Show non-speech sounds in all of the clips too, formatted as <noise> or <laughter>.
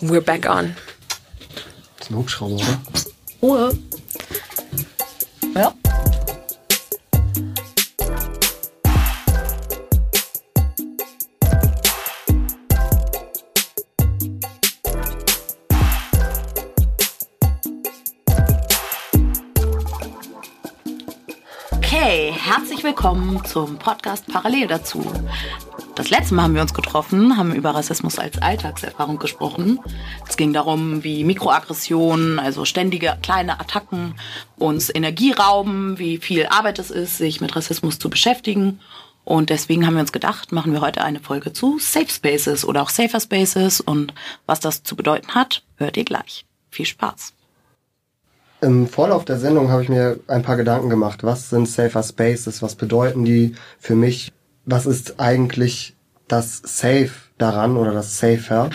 We're back on. Das ist ein Hubschrauber, oder? Ruhe. Herzlich willkommen zum Podcast Parallel dazu. Das letzte Mal haben wir uns getroffen, haben über Rassismus als Alltagserfahrung gesprochen. Es ging darum, wie Mikroaggressionen, also ständige kleine Attacken, uns Energie rauben, wie viel Arbeit es ist, sich mit Rassismus zu beschäftigen. Und deswegen haben wir uns gedacht, machen wir heute eine Folge zu Safe Spaces oder auch Safer Spaces und was das zu bedeuten hat, hört ihr gleich. Viel Spaß. Im Vorlauf der Sendung habe ich mir ein paar Gedanken gemacht. Was sind Safer Spaces? Was bedeuten die für mich? Was ist eigentlich das Safe daran oder das Safer?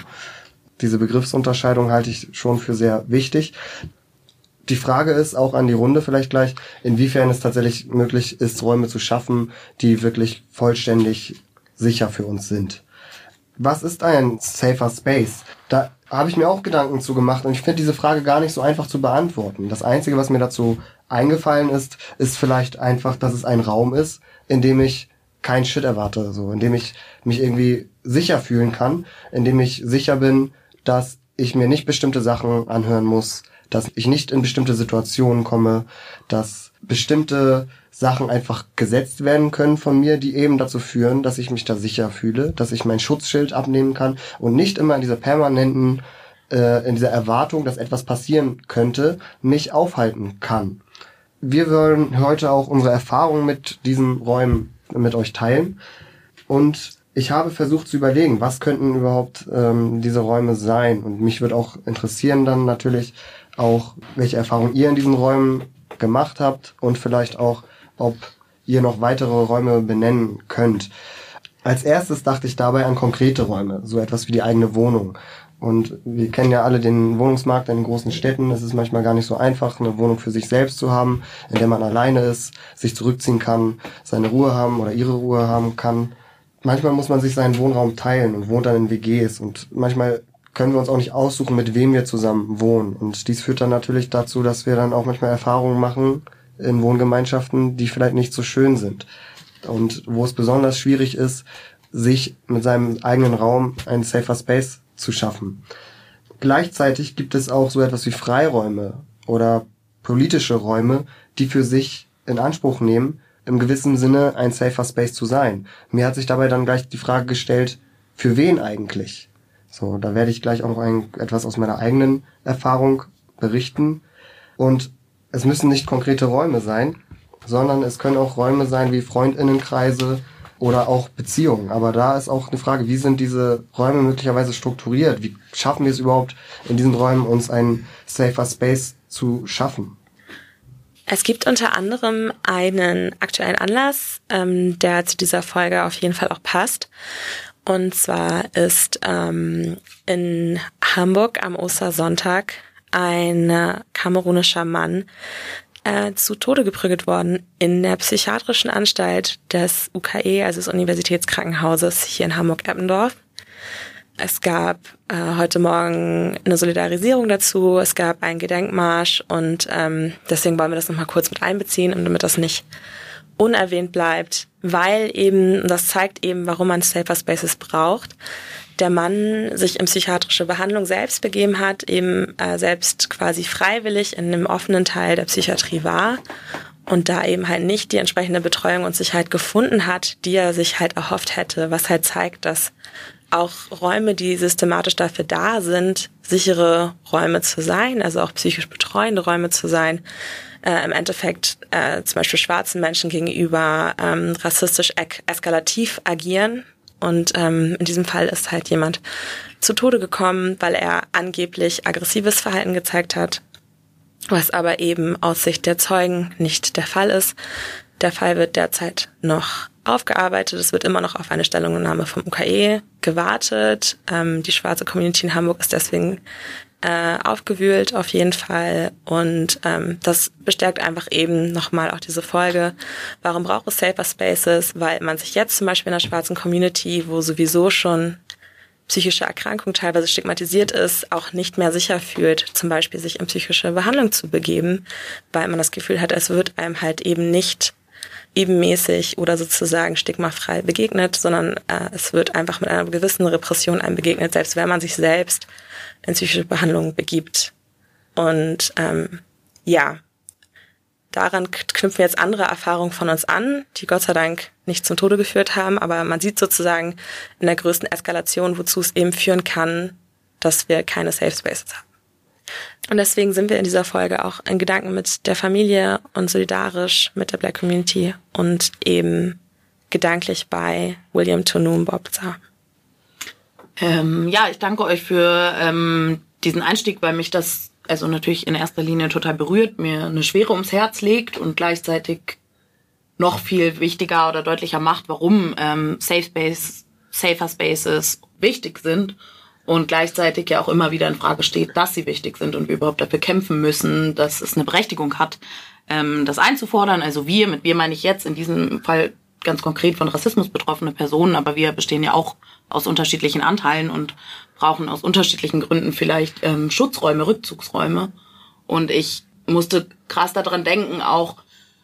Diese Begriffsunterscheidung halte ich schon für sehr wichtig. Die Frage ist auch an die Runde vielleicht gleich, inwiefern es tatsächlich möglich ist, Räume zu schaffen, die wirklich vollständig sicher für uns sind. Was ist ein safer Space? Habe ich mir auch Gedanken zu gemacht und ich finde diese Frage gar nicht so einfach zu beantworten. Das Einzige, was mir dazu eingefallen ist, ist vielleicht einfach, dass es ein Raum ist, in dem ich keinen Shit erwarte, so, in dem ich mich irgendwie sicher fühlen kann, in dem ich sicher bin, dass ich mir nicht bestimmte Sachen anhören muss, dass ich nicht in bestimmte Situationen komme, dass bestimmte Sachen einfach gesetzt werden können von mir, die eben dazu führen, dass ich mich da sicher fühle, dass ich mein Schutzschild abnehmen kann und nicht immer in dieser permanenten, äh, in dieser Erwartung, dass etwas passieren könnte, mich aufhalten kann. Wir wollen heute auch unsere Erfahrungen mit diesen Räumen mit euch teilen und ich habe versucht zu überlegen, was könnten überhaupt ähm, diese Räume sein. Und mich würde auch interessieren dann natürlich auch, welche Erfahrungen ihr in diesen Räumen gemacht habt und vielleicht auch, ob ihr noch weitere Räume benennen könnt. Als erstes dachte ich dabei an konkrete Räume, so etwas wie die eigene Wohnung. Und wir kennen ja alle den Wohnungsmarkt in den großen Städten. Es ist manchmal gar nicht so einfach, eine Wohnung für sich selbst zu haben, in der man alleine ist, sich zurückziehen kann, seine Ruhe haben oder ihre Ruhe haben kann. Manchmal muss man sich seinen Wohnraum teilen und wohnt dann in WGs. Und manchmal können wir uns auch nicht aussuchen, mit wem wir zusammen wohnen. Und dies führt dann natürlich dazu, dass wir dann auch manchmal Erfahrungen machen in Wohngemeinschaften, die vielleicht nicht so schön sind. Und wo es besonders schwierig ist, sich mit seinem eigenen Raum einen safer Space zu schaffen. Gleichzeitig gibt es auch so etwas wie Freiräume oder politische Räume, die für sich in Anspruch nehmen, im gewissen Sinne ein safer Space zu sein. Mir hat sich dabei dann gleich die Frage gestellt, für wen eigentlich? So, da werde ich gleich auch ein, etwas aus meiner eigenen Erfahrung berichten. Und es müssen nicht konkrete Räume sein, sondern es können auch Räume sein wie Freundinnenkreise, oder auch Beziehungen. Aber da ist auch eine Frage, wie sind diese Räume möglicherweise strukturiert? Wie schaffen wir es überhaupt, in diesen Räumen uns einen safer Space zu schaffen? Es gibt unter anderem einen aktuellen Anlass, ähm, der zu dieser Folge auf jeden Fall auch passt. Und zwar ist ähm, in Hamburg am Ostersonntag ein kamerunischer Mann äh, zu Tode geprügelt worden in der psychiatrischen Anstalt des UKE, also des Universitätskrankenhauses hier in Hamburg-Eppendorf. Es gab äh, heute Morgen eine Solidarisierung dazu, es gab einen Gedenkmarsch und ähm, deswegen wollen wir das nochmal kurz mit einbeziehen, damit das nicht unerwähnt bleibt, weil eben, das zeigt eben, warum man Safer Spaces braucht, der Mann sich in psychiatrische Behandlung selbst begeben hat, eben äh, selbst quasi freiwillig in einem offenen Teil der Psychiatrie war und da eben halt nicht die entsprechende Betreuung und Sicherheit gefunden hat, die er sich halt erhofft hätte, was halt zeigt, dass auch Räume, die systematisch dafür da sind, sichere Räume zu sein, also auch psychisch betreuende Räume zu sein, äh, im Endeffekt äh, zum Beispiel schwarzen Menschen gegenüber ähm, rassistisch eskalativ agieren und ähm, in diesem Fall ist halt jemand zu Tode gekommen, weil er angeblich aggressives Verhalten gezeigt hat, was aber eben aus Sicht der Zeugen nicht der Fall ist. Der Fall wird derzeit noch aufgearbeitet. Es wird immer noch auf eine Stellungnahme vom UKE gewartet. Ähm, die schwarze Community in Hamburg ist deswegen äh, aufgewühlt auf jeden Fall und ähm, das bestärkt einfach eben nochmal auch diese Folge. Warum braucht es Safer Spaces? Weil man sich jetzt zum Beispiel in der schwarzen Community, wo sowieso schon psychische Erkrankung teilweise stigmatisiert ist, auch nicht mehr sicher fühlt, zum Beispiel sich in psychische Behandlung zu begeben, weil man das Gefühl hat, es wird einem halt eben nicht ebenmäßig oder sozusagen stigmafrei begegnet, sondern äh, es wird einfach mit einer gewissen Repression einem begegnet, selbst wenn man sich selbst in psychische Behandlung begibt. Und ähm, ja, daran knüpfen jetzt andere Erfahrungen von uns an, die Gott sei Dank nicht zum Tode geführt haben, aber man sieht sozusagen in der größten Eskalation, wozu es eben führen kann, dass wir keine Safe Spaces haben. Und deswegen sind wir in dieser Folge auch in Gedanken mit der Familie und solidarisch mit der Black Community und eben gedanklich bei William Tonum Bobza. Ähm, ja, ich danke euch für ähm, diesen Einstieg, weil mich das also natürlich in erster Linie total berührt, mir eine Schwere ums Herz legt und gleichzeitig noch viel wichtiger oder deutlicher macht, warum ähm, Safe Space, Safer Spaces wichtig sind und gleichzeitig ja auch immer wieder in Frage steht, dass sie wichtig sind und wir überhaupt dafür kämpfen müssen, dass es eine Berechtigung hat, ähm, das einzufordern. Also wir, mit wir meine ich jetzt in diesem Fall ganz konkret von Rassismus betroffene Personen, aber wir bestehen ja auch aus unterschiedlichen Anteilen und brauchen aus unterschiedlichen Gründen vielleicht ähm, Schutzräume, Rückzugsräume. Und ich musste krass daran denken, auch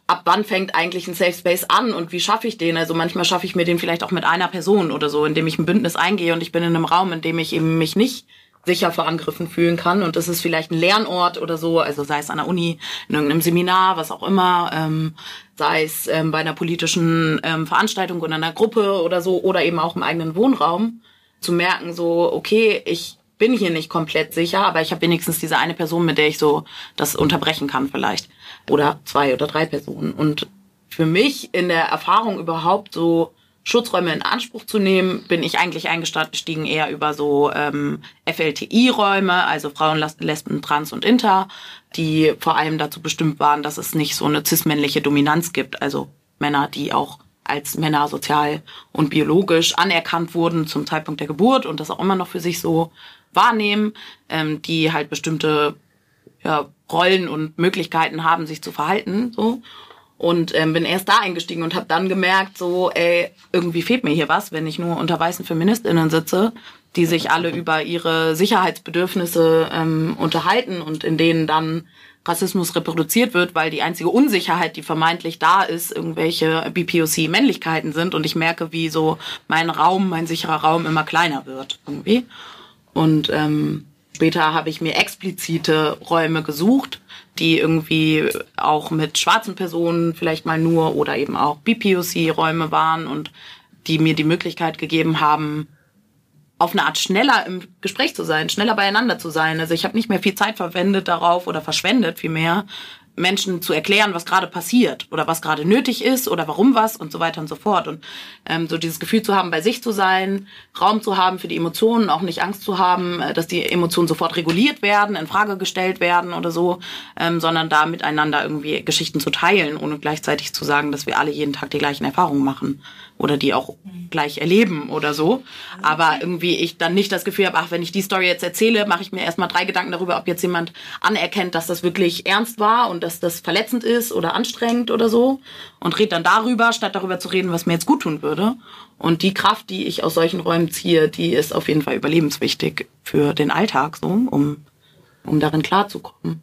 ab wann fängt eigentlich ein Safe Space an und wie schaffe ich den? Also manchmal schaffe ich mir den vielleicht auch mit einer Person oder so, indem ich ein Bündnis eingehe und ich bin in einem Raum, in dem ich eben mich nicht sicher vor Angriffen fühlen kann und das ist vielleicht ein Lernort oder so, also sei es an der Uni, in irgendeinem Seminar, was auch immer, ähm, sei es ähm, bei einer politischen ähm, Veranstaltung oder einer Gruppe oder so oder eben auch im eigenen Wohnraum, zu merken so, okay, ich bin hier nicht komplett sicher, aber ich habe wenigstens diese eine Person, mit der ich so das unterbrechen kann vielleicht. Oder zwei oder drei Personen. Und für mich in der Erfahrung überhaupt so Schutzräume in Anspruch zu nehmen, bin ich eigentlich eingestiegen eher über so ähm, FLTI-Räume, also Frauen, Lesben, Trans und Inter, die vor allem dazu bestimmt waren, dass es nicht so eine cis-männliche Dominanz gibt, also Männer, die auch als Männer sozial und biologisch anerkannt wurden zum Zeitpunkt der Geburt und das auch immer noch für sich so wahrnehmen, ähm, die halt bestimmte ja, Rollen und Möglichkeiten haben, sich zu verhalten. So. Und ähm, bin erst da eingestiegen und habe dann gemerkt, so, ey, irgendwie fehlt mir hier was, wenn ich nur unter weißen FeministInnen sitze, die sich alle über ihre Sicherheitsbedürfnisse ähm, unterhalten und in denen dann Rassismus reproduziert wird, weil die einzige Unsicherheit, die vermeintlich da ist, irgendwelche BPOC-Männlichkeiten sind und ich merke, wie so mein Raum, mein sicherer Raum immer kleiner wird irgendwie. Und ähm, später habe ich mir explizite Räume gesucht, die irgendwie auch mit schwarzen Personen vielleicht mal nur oder eben auch BPOC-Räume waren und die mir die Möglichkeit gegeben haben, auf eine Art schneller im Gespräch zu sein, schneller beieinander zu sein. Also ich habe nicht mehr viel Zeit verwendet darauf oder verschwendet vielmehr, Menschen zu erklären, was gerade passiert oder was gerade nötig ist oder warum was und so weiter und so fort. Und ähm, so dieses Gefühl zu haben, bei sich zu sein, Raum zu haben für die Emotionen, auch nicht Angst zu haben, äh, dass die Emotionen sofort reguliert werden, in Frage gestellt werden oder so, ähm, sondern da miteinander irgendwie Geschichten zu teilen, ohne gleichzeitig zu sagen, dass wir alle jeden Tag die gleichen Erfahrungen machen oder die auch gleich erleben oder so. Aber irgendwie ich dann nicht das Gefühl habe, ach, wenn ich die Story jetzt erzähle, mache ich mir erstmal drei Gedanken darüber, ob jetzt jemand anerkennt, dass das wirklich ernst war und dass das verletzend ist oder anstrengend oder so. Und red dann darüber, statt darüber zu reden, was mir jetzt gut tun würde. Und die Kraft, die ich aus solchen Räumen ziehe, die ist auf jeden Fall überlebenswichtig für den Alltag, so, um, um darin klarzukommen.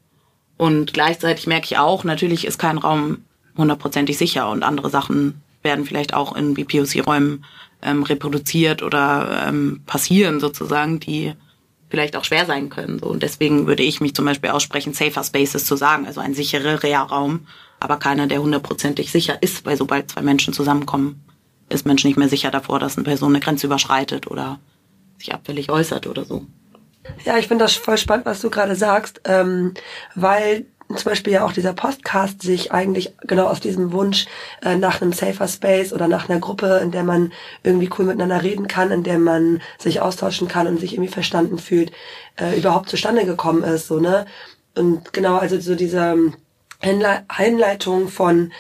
Und gleichzeitig merke ich auch, natürlich ist kein Raum hundertprozentig sicher und andere Sachen werden vielleicht auch in BPOC-Räumen ähm, reproduziert oder ähm, passieren sozusagen, die vielleicht auch schwer sein können. So. Und deswegen würde ich mich zum Beispiel aussprechen, safer spaces zu sagen, also ein sicherer Raum, aber keiner, der hundertprozentig sicher ist, weil sobald zwei Menschen zusammenkommen, ist Mensch nicht mehr sicher davor, dass eine Person eine Grenze überschreitet oder sich abfällig äußert oder so. Ja, ich finde das voll spannend, was du gerade sagst, ähm, weil zum Beispiel ja auch dieser Podcast sich eigentlich genau aus diesem Wunsch äh, nach einem safer Space oder nach einer Gruppe, in der man irgendwie cool miteinander reden kann, in der man sich austauschen kann und sich irgendwie verstanden fühlt, äh, überhaupt zustande gekommen ist, so, ne? Und genau, also so diese Einleitung von,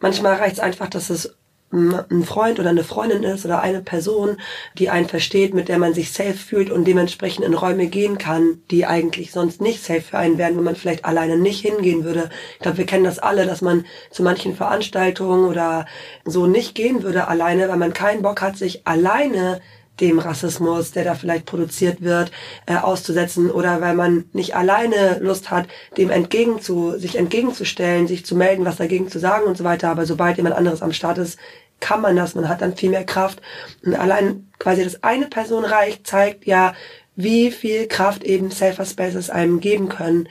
manchmal reicht es einfach, dass es ein Freund oder eine Freundin ist oder eine Person, die einen versteht, mit der man sich safe fühlt und dementsprechend in Räume gehen kann, die eigentlich sonst nicht safe für einen wären, wo man vielleicht alleine nicht hingehen würde. Ich glaube, wir kennen das alle, dass man zu manchen Veranstaltungen oder so nicht gehen würde alleine, weil man keinen Bock hat, sich alleine dem Rassismus, der da vielleicht produziert wird, äh, auszusetzen oder weil man nicht alleine Lust hat, dem entgegen zu, sich entgegenzustellen, sich zu melden, was dagegen zu sagen und so weiter. Aber sobald jemand anderes am Start ist, kann man das, man hat dann viel mehr Kraft. Und allein quasi, dass eine Person reicht, zeigt ja, wie viel Kraft eben Safer Spaces einem geben können.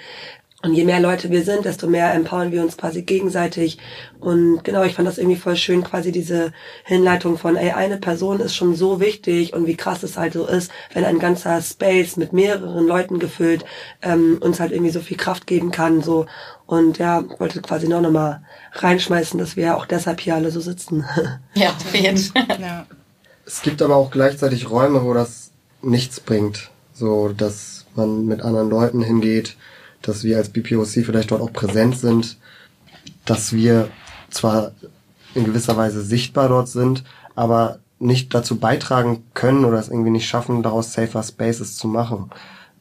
Und je mehr Leute wir sind, desto mehr empowern wir uns quasi gegenseitig. Und genau, ich fand das irgendwie voll schön, quasi diese Hinleitung von, ey, eine Person ist schon so wichtig und wie krass es halt so ist, wenn ein ganzer Space mit mehreren Leuten gefüllt ähm, uns halt irgendwie so viel Kraft geben kann. so Und ja, wollte quasi noch nochmal reinschmeißen, dass wir ja auch deshalb hier alle so sitzen. <laughs> Ja, auf jeden Fall. Ja. Es gibt aber auch gleichzeitig Räume, wo das nichts bringt. So, dass man mit anderen Leuten hingeht dass wir als BPOC vielleicht dort auch präsent sind, dass wir zwar in gewisser Weise sichtbar dort sind, aber nicht dazu beitragen können oder es irgendwie nicht schaffen, daraus safer Spaces zu machen.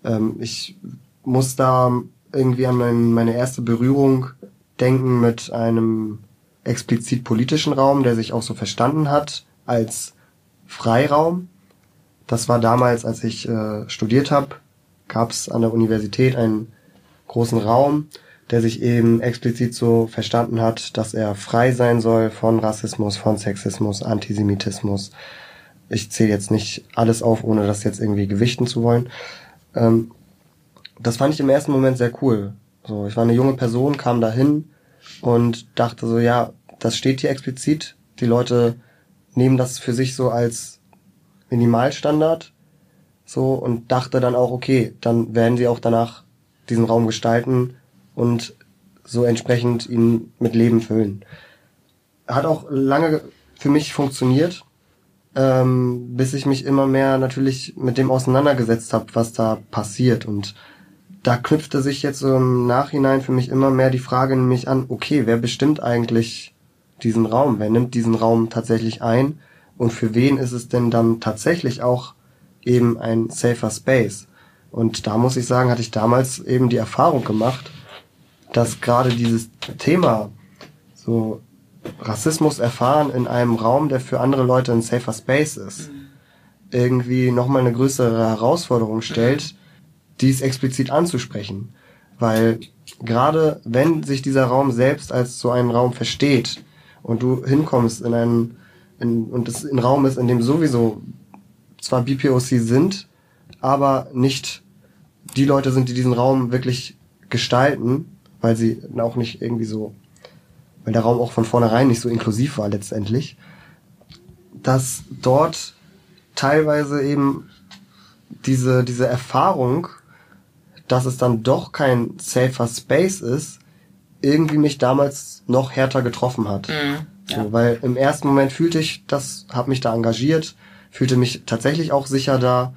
Ähm, ich muss da irgendwie an mein, meine erste Berührung denken mit einem explizit politischen Raum, der sich auch so verstanden hat als Freiraum. Das war damals, als ich äh, studiert habe, gab es an der Universität ein großen Raum, der sich eben explizit so verstanden hat, dass er frei sein soll von Rassismus, von Sexismus, Antisemitismus. Ich zähle jetzt nicht alles auf, ohne das jetzt irgendwie gewichten zu wollen. Ähm, das fand ich im ersten Moment sehr cool. So, ich war eine junge Person, kam dahin und dachte so, ja, das steht hier explizit. Die Leute nehmen das für sich so als Minimalstandard. So, und dachte dann auch, okay, dann werden sie auch danach diesen Raum gestalten und so entsprechend ihn mit Leben füllen. Hat auch lange für mich funktioniert, ähm, bis ich mich immer mehr natürlich mit dem auseinandergesetzt habe, was da passiert. Und da knüpfte sich jetzt so im Nachhinein für mich immer mehr die Frage nämlich an, okay, wer bestimmt eigentlich diesen Raum? Wer nimmt diesen Raum tatsächlich ein? Und für wen ist es denn dann tatsächlich auch eben ein safer Space? Und da muss ich sagen, hatte ich damals eben die Erfahrung gemacht, dass gerade dieses Thema so Rassismus erfahren in einem Raum, der für andere Leute ein safer Space ist, irgendwie nochmal eine größere Herausforderung stellt, dies explizit anzusprechen. Weil gerade wenn sich dieser Raum selbst als so einen Raum versteht und du hinkommst in einen in, und es ein Raum ist, in dem sowieso zwar BPOC sind, aber nicht die Leute sind, die diesen Raum wirklich gestalten, weil sie auch nicht irgendwie so, weil der Raum auch von vornherein nicht so inklusiv war letztendlich, dass dort teilweise eben diese, diese Erfahrung, dass es dann doch kein safer Space ist, irgendwie mich damals noch härter getroffen hat. Mhm, ja. so, weil im ersten Moment fühlte ich das, habe mich da engagiert, fühlte mich tatsächlich auch sicher da,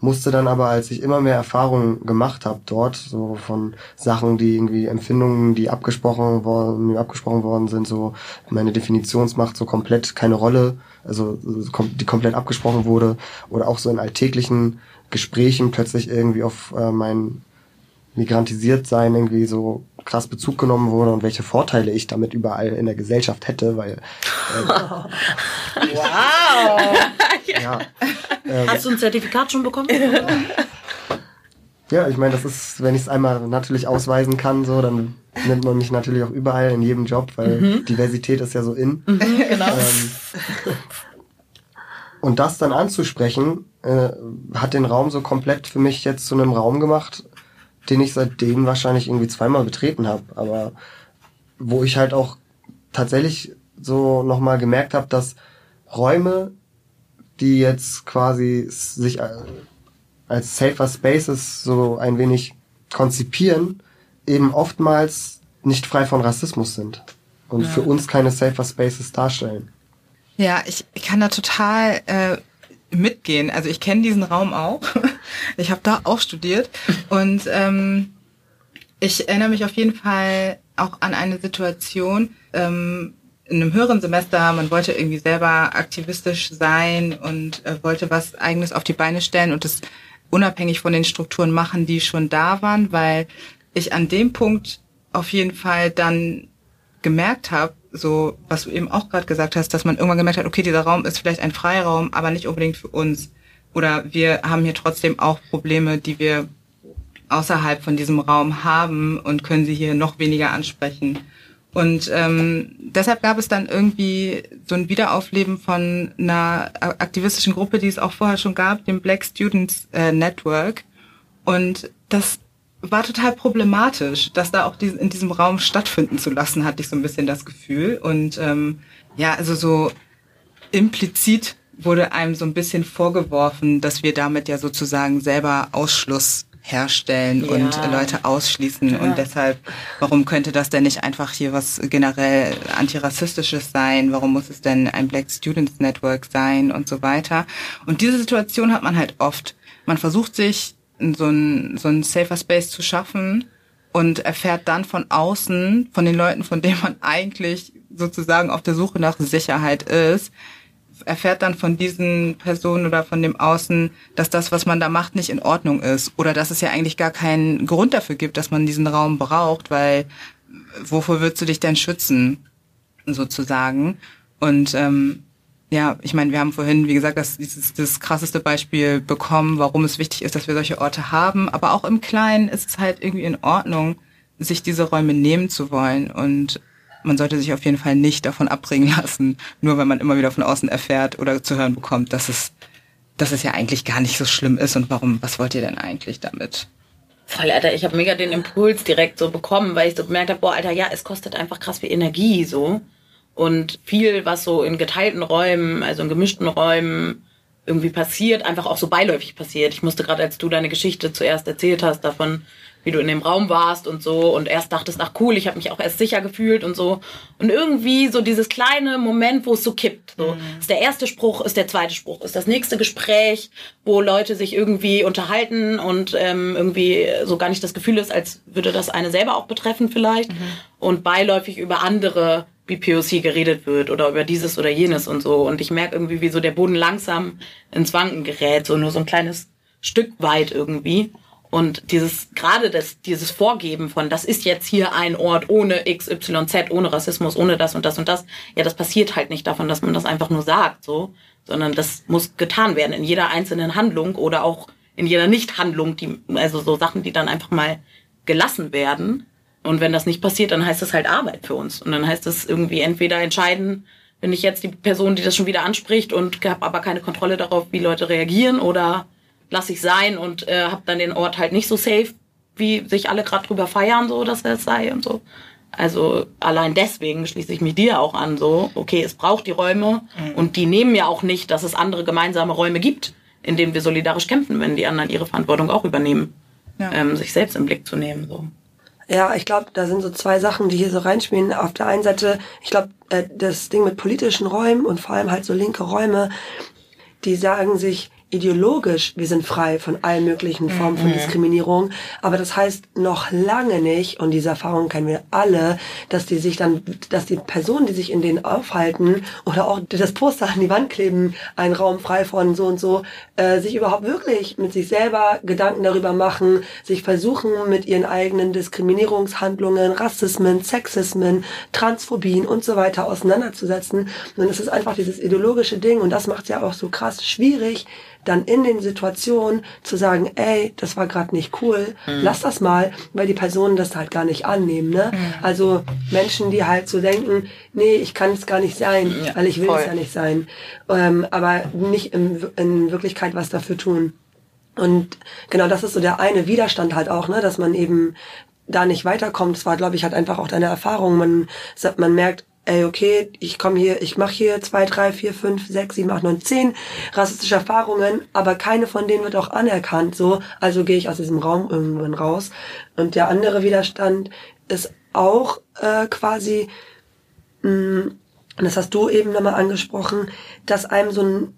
musste dann aber, als ich immer mehr Erfahrungen gemacht habe dort, so von Sachen, die irgendwie Empfindungen, die abgesprochen worden, abgesprochen worden sind, so meine Definitionsmacht so komplett keine Rolle, also die komplett abgesprochen wurde, oder auch so in alltäglichen Gesprächen plötzlich irgendwie auf äh, mein migrantisiert sein irgendwie so krass Bezug genommen wurde und welche Vorteile ich damit überall in der Gesellschaft hätte, weil äh, <laughs> wow ja, äh, Hast du ein Zertifikat schon bekommen? ja, ich meine, das ist, wenn ich es einmal natürlich ausweisen kann, so, dann nimmt man mich natürlich auch überall in jedem Job, weil mhm. Diversität ist ja so in. Mhm, genau. Ähm, und das dann anzusprechen, äh, hat den Raum so komplett für mich jetzt zu einem Raum gemacht, den ich seitdem wahrscheinlich irgendwie zweimal betreten habe. Aber wo ich halt auch tatsächlich so nochmal gemerkt habe, dass Räume die jetzt quasi sich äh, als safer Spaces so ein wenig konzipieren, eben oftmals nicht frei von Rassismus sind und ja. für uns keine safer Spaces darstellen. Ja, ich, ich kann da total äh, mitgehen. Also ich kenne diesen Raum auch. <laughs> Ich habe da auch studiert und ähm, ich erinnere mich auf jeden Fall auch an eine Situation, ähm, in einem höheren Semester, man wollte irgendwie selber aktivistisch sein und äh, wollte was eigenes auf die Beine stellen und das unabhängig von den Strukturen machen, die schon da waren, weil ich an dem Punkt auf jeden Fall dann gemerkt habe, so was du eben auch gerade gesagt hast, dass man irgendwann gemerkt hat, okay, dieser Raum ist vielleicht ein Freiraum, aber nicht unbedingt für uns. Oder wir haben hier trotzdem auch Probleme, die wir außerhalb von diesem Raum haben und können sie hier noch weniger ansprechen. Und ähm, deshalb gab es dann irgendwie so ein Wiederaufleben von einer aktivistischen Gruppe, die es auch vorher schon gab, dem Black Students äh, Network. Und das war total problematisch, das da auch in diesem Raum stattfinden zu lassen, hatte ich so ein bisschen das Gefühl. Und ähm, ja, also so implizit wurde einem so ein bisschen vorgeworfen, dass wir damit ja sozusagen selber Ausschluss herstellen ja. und Leute ausschließen. Ja. Und deshalb, warum könnte das denn nicht einfach hier was generell antirassistisches sein? Warum muss es denn ein Black Students Network sein und so weiter? Und diese Situation hat man halt oft. Man versucht sich so ein, so ein safer Space zu schaffen und erfährt dann von außen, von den Leuten, von denen man eigentlich sozusagen auf der Suche nach Sicherheit ist, erfährt dann von diesen Personen oder von dem Außen, dass das, was man da macht, nicht in Ordnung ist oder dass es ja eigentlich gar keinen Grund dafür gibt, dass man diesen Raum braucht, weil wofür würdest du dich denn schützen, sozusagen? Und ähm, ja, ich meine, wir haben vorhin, wie gesagt, das, dieses, das krasseste Beispiel bekommen, warum es wichtig ist, dass wir solche Orte haben. Aber auch im Kleinen ist es halt irgendwie in Ordnung, sich diese Räume nehmen zu wollen. Und man sollte sich auf jeden Fall nicht davon abbringen <laughs> lassen, nur weil man immer wieder von außen erfährt oder zu hören bekommt, dass es, dass es ja eigentlich gar nicht so schlimm ist. Und warum, was wollt ihr denn eigentlich damit? Voll, Alter, ich habe mega den Impuls direkt so bekommen, weil ich so gemerkt habe, boah, Alter, ja, es kostet einfach krass viel Energie so. Und viel, was so in geteilten Räumen, also in gemischten Räumen irgendwie passiert, einfach auch so beiläufig passiert. Ich musste gerade, als du deine Geschichte zuerst erzählt hast, davon, wie du in dem Raum warst und so und erst dachtest, ach cool, ich habe mich auch erst sicher gefühlt und so. Und irgendwie so dieses kleine Moment, wo es so kippt. So mhm. ist der erste Spruch, ist der zweite Spruch, ist das nächste Gespräch, wo Leute sich irgendwie unterhalten und ähm, irgendwie so gar nicht das Gefühl ist, als würde das eine selber auch betreffen vielleicht. Mhm. Und beiläufig über andere BPOC geredet wird oder über dieses oder jenes und so. Und ich merke irgendwie, wie so der Boden langsam ins Wanken gerät, so nur so ein kleines Stück weit irgendwie. Und dieses, gerade das, dieses Vorgeben von, das ist jetzt hier ein Ort ohne XYZ, ohne Rassismus, ohne das und das und das, ja, das passiert halt nicht davon, dass man das einfach nur sagt, so, sondern das muss getan werden in jeder einzelnen Handlung oder auch in jeder Nichthandlung, die, also so Sachen, die dann einfach mal gelassen werden. Und wenn das nicht passiert, dann heißt das halt Arbeit für uns. Und dann heißt das irgendwie entweder entscheiden, bin ich jetzt die Person, die das schon wieder anspricht und habe aber keine Kontrolle darauf, wie Leute reagieren oder lasse ich sein und äh, habe dann den Ort halt nicht so safe, wie sich alle gerade drüber feiern, so dass er es sei und so. Also allein deswegen schließe ich mich dir auch an, so, okay, es braucht die Räume mhm. und die nehmen ja auch nicht, dass es andere gemeinsame Räume gibt, in denen wir solidarisch kämpfen, wenn die anderen ihre Verantwortung auch übernehmen, ja. ähm, sich selbst im Blick zu nehmen. So. Ja, ich glaube, da sind so zwei Sachen, die hier so reinspielen. Auf der einen Seite, ich glaube, äh, das Ding mit politischen Räumen und vor allem halt so linke Räume, die sagen sich, ideologisch, wir sind frei von allen möglichen Formen von mhm. Diskriminierung, aber das heißt noch lange nicht, und diese Erfahrung kennen wir alle, dass die sich dann, dass die Personen, die sich in denen aufhalten oder auch das Poster an die Wand kleben, ein Raum frei von so und so, äh, sich überhaupt wirklich mit sich selber Gedanken darüber machen, sich versuchen mit ihren eigenen Diskriminierungshandlungen, Rassismen, Sexismen, Transphobien und so weiter auseinanderzusetzen. Und es ist einfach dieses ideologische Ding und das macht ja auch so krass schwierig, dann in den Situationen zu sagen, ey, das war gerade nicht cool, mhm. lass das mal, weil die Personen das halt gar nicht annehmen. Ne? Mhm. Also Menschen, die halt so denken, nee, ich kann es gar nicht sein, ja, weil ich will es ja nicht sein, ähm, aber nicht in, in Wirklichkeit was dafür tun. Und genau das ist so der eine Widerstand halt auch, ne, dass man eben da nicht weiterkommt. Das war, glaube ich, halt einfach auch deine Erfahrung. Man, man merkt, ey, okay, ich komme hier, ich mache hier zwei, drei, vier, fünf, sechs, sieben, acht, neun, zehn rassistische Erfahrungen, aber keine von denen wird auch anerkannt, so, also gehe ich aus diesem Raum irgendwann raus. Und der andere Widerstand ist auch äh, quasi, mh, mm, das hast du eben nochmal angesprochen, dass einem so ein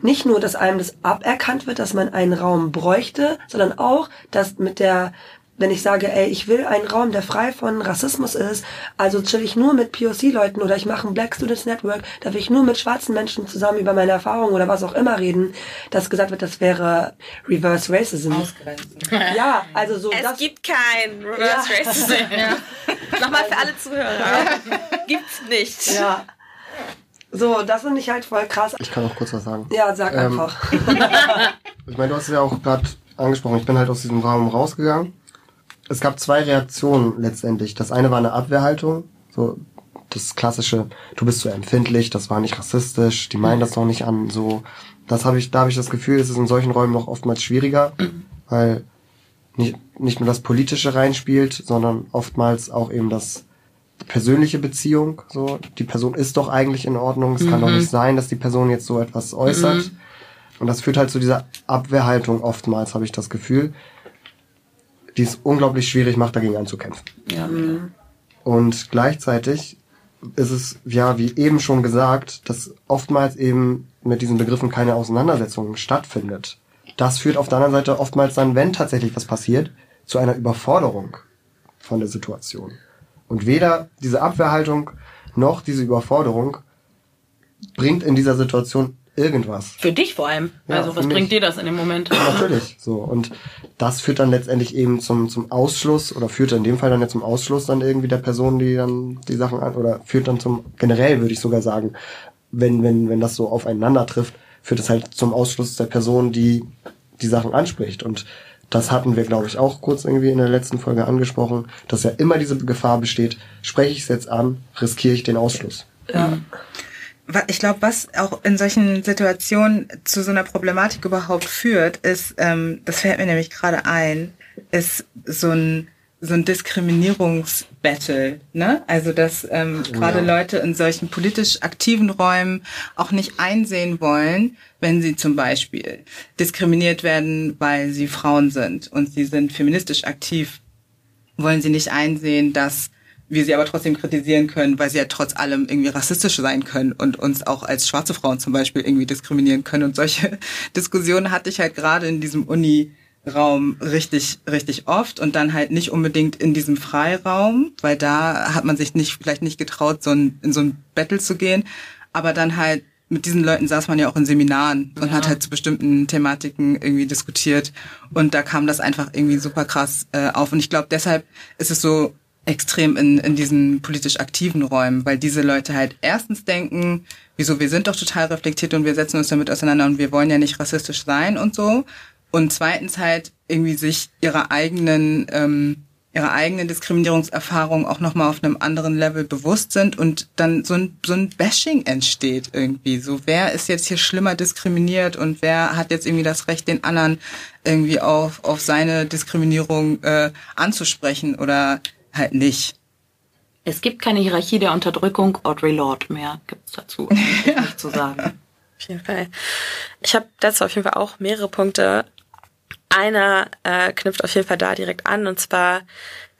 nicht nur, dass einem das aberkannt wird, dass man einen Raum bräuchte, sondern auch, dass mit der wenn ich sage, ey, ich will einen Raum, der frei von Rassismus ist, also chill ich nur mit POC-Leuten oder ich mache ein Black Students Network, da will ich nur mit schwarzen Menschen zusammen über meine Erfahrungen oder was auch immer reden, dass gesagt wird, das wäre Reverse Racism. Ausgrenzen. Ja, also so Es das. gibt kein Reverse Ja. Racism. Nochmal für alle Zuhörer. <laughs> Gibt's nicht. Ja. So, das finde ich halt voll krass. Ich kann auch kurz was sagen. Ja, sag Ähm, einfach. <laughs> Ich meine, du hast es ja auch gerade angesprochen. Ich bin halt aus diesem Raum rausgegangen. Es gab zwei Reaktionen letztendlich. Das eine war eine Abwehrhaltung. So das klassische, du bist so empfindlich, das war nicht rassistisch, die meinen das noch nicht an. So, das habe ich, da habe ich das Gefühl, es ist in solchen Räumen noch oftmals schwieriger, weil nicht, nicht nur das Politische reinspielt, sondern oftmals auch eben das die persönliche Beziehung. So, die Person ist doch eigentlich in Ordnung. Es kann doch nicht sein, dass die Person jetzt so etwas äußert. Und das führt halt zu dieser Abwehrhaltung oftmals, habe ich das Gefühl, die es unglaublich schwierig macht, dagegen anzukämpfen. Ja. Und gleichzeitig ist es, ja, wie eben schon gesagt, dass oftmals eben mit diesen Begriffen keine Auseinandersetzung stattfindet. Das führt auf der anderen Seite oftmals dann, wenn tatsächlich was passiert, zu einer Überforderung von der Situation. Und weder diese Abwehrhaltung noch diese Überforderung bringt in dieser Situation irgendwas. Für dich vor allem. Ja, also was mich. bringt dir das in dem Moment? Natürlich, so. Und das führt dann letztendlich eben zum, zum Ausschluss oder führt in dem Fall dann ja zum Ausschluss dann irgendwie der Person, die dann die Sachen an, oder führt dann zum, generell würde ich sogar sagen, wenn, wenn, wenn das so aufeinander trifft, führt es halt zum Ausschluss der Person, die die Sachen anspricht. Und das hatten wir, glaube ich, auch kurz irgendwie in der letzten Folge angesprochen, dass ja immer diese Gefahr besteht, spreche ich es jetzt an, riskiere ich den Ausschluss. Wa- Ich glaube, was auch in solchen Situationen zu so einer Problematik überhaupt führt, ist, ähm, das fällt mir nämlich gerade ein, ist so ein so ein Diskriminierungsbattle, ne? Also dass ähm, gerade ja. Leute in solchen politisch aktiven Räumen auch nicht einsehen wollen, wenn sie zum Beispiel diskriminiert werden, weil sie Frauen sind und sie sind feministisch aktiv, wollen sie nicht einsehen, dass wir sie aber trotzdem kritisieren können, weil sie ja trotz allem irgendwie rassistisch sein können und uns auch als schwarze Frauen zum Beispiel irgendwie diskriminieren können. Und solche <laughs> Diskussionen hatte ich halt gerade in diesem Uni-Raum richtig, richtig oft und dann halt nicht unbedingt in diesem Freiraum, weil da hat man sich nicht, vielleicht nicht getraut, so ein, in so ein Battle zu gehen, aber dann halt mit diesen Leuten saß man ja auch in Seminaren und hat halt zu bestimmten Thematiken irgendwie diskutiert. Und da kam das einfach irgendwie super krass äh, auf. Und ich glaube, deshalb ist es so extrem in, in diesen politisch aktiven Räumen, weil diese Leute halt erstens denken, wieso, wir sind doch total reflektiert und wir setzen uns damit auseinander und wir wollen ja nicht rassistisch sein und so. Und zweitens halt irgendwie sich ihrer eigenen, ähm, ihrer eigenen Diskriminierungserfahrung auch nochmal auf einem anderen Level bewusst sind und dann so ein, so ein Bashing entsteht irgendwie. So, wer ist jetzt hier schlimmer diskriminiert und wer hat jetzt irgendwie das Recht, den anderen irgendwie auf, auf seine Diskriminierung äh, anzusprechen oder halt nicht. Es gibt keine Hierarchie der Unterdrückung. Audrey Lorde mehr gibt's dazu <laughs> eigentlich nicht zu sagen. Auf jeden Fall. Ich habe dazu auf jeden Fall auch mehrere Punkte. Einer äh, knüpft auf jeden Fall da direkt an, und zwar,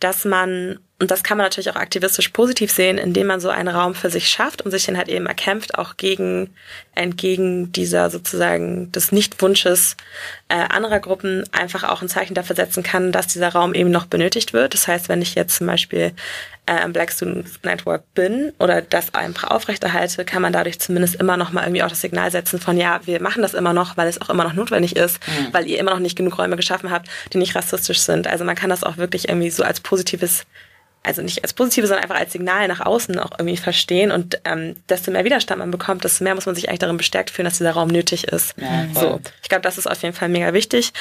dass man, und das kann man natürlich auch aktivistisch positiv sehen, indem man so einen Raum für sich schafft und sich den halt eben erkämpft, auch gegen, entgegen dieser sozusagen des Nichtwunsches äh, anderer Gruppen einfach auch ein Zeichen dafür setzen kann, dass dieser Raum eben noch benötigt wird. Das heißt, wenn ich jetzt zum Beispiel äh, im Black Students Network bin oder das einfach aufrechterhalte, kann man dadurch zumindest immer noch mal irgendwie auch das Signal setzen von, ja, wir machen das immer noch, weil es auch immer noch notwendig ist, weil ihr immer noch nicht genug Räume geschaffen habt, die nicht rassistisch sind. Also man kann das auch wirklich irgendwie so als positives also nicht als positive, sondern einfach als Signal nach außen auch irgendwie verstehen. Und ähm, desto mehr Widerstand man bekommt, desto mehr muss man sich eigentlich darin bestärkt fühlen, dass dieser Raum nötig ist. so, ich glaube, das ist auf jeden Fall mega wichtig.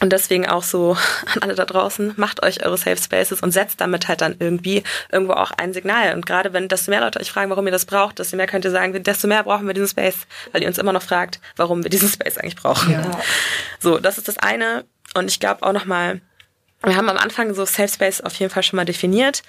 Und deswegen auch so <laughs> an alle da draußen, macht euch eure Safe Spaces und setzt damit halt dann irgendwie irgendwo auch ein Signal. Und gerade wenn desto mehr Leute euch fragen, warum ihr das braucht, desto mehr könnt ihr sagen, desto mehr brauchen wir diesen Space, weil ihr uns immer noch fragt, warum wir diesen Space eigentlich brauchen. So, das ist das eine. Und ich glaube auch nochmal, wir haben am Anfang so Safe Space auf jeden Fall schon mal definiert,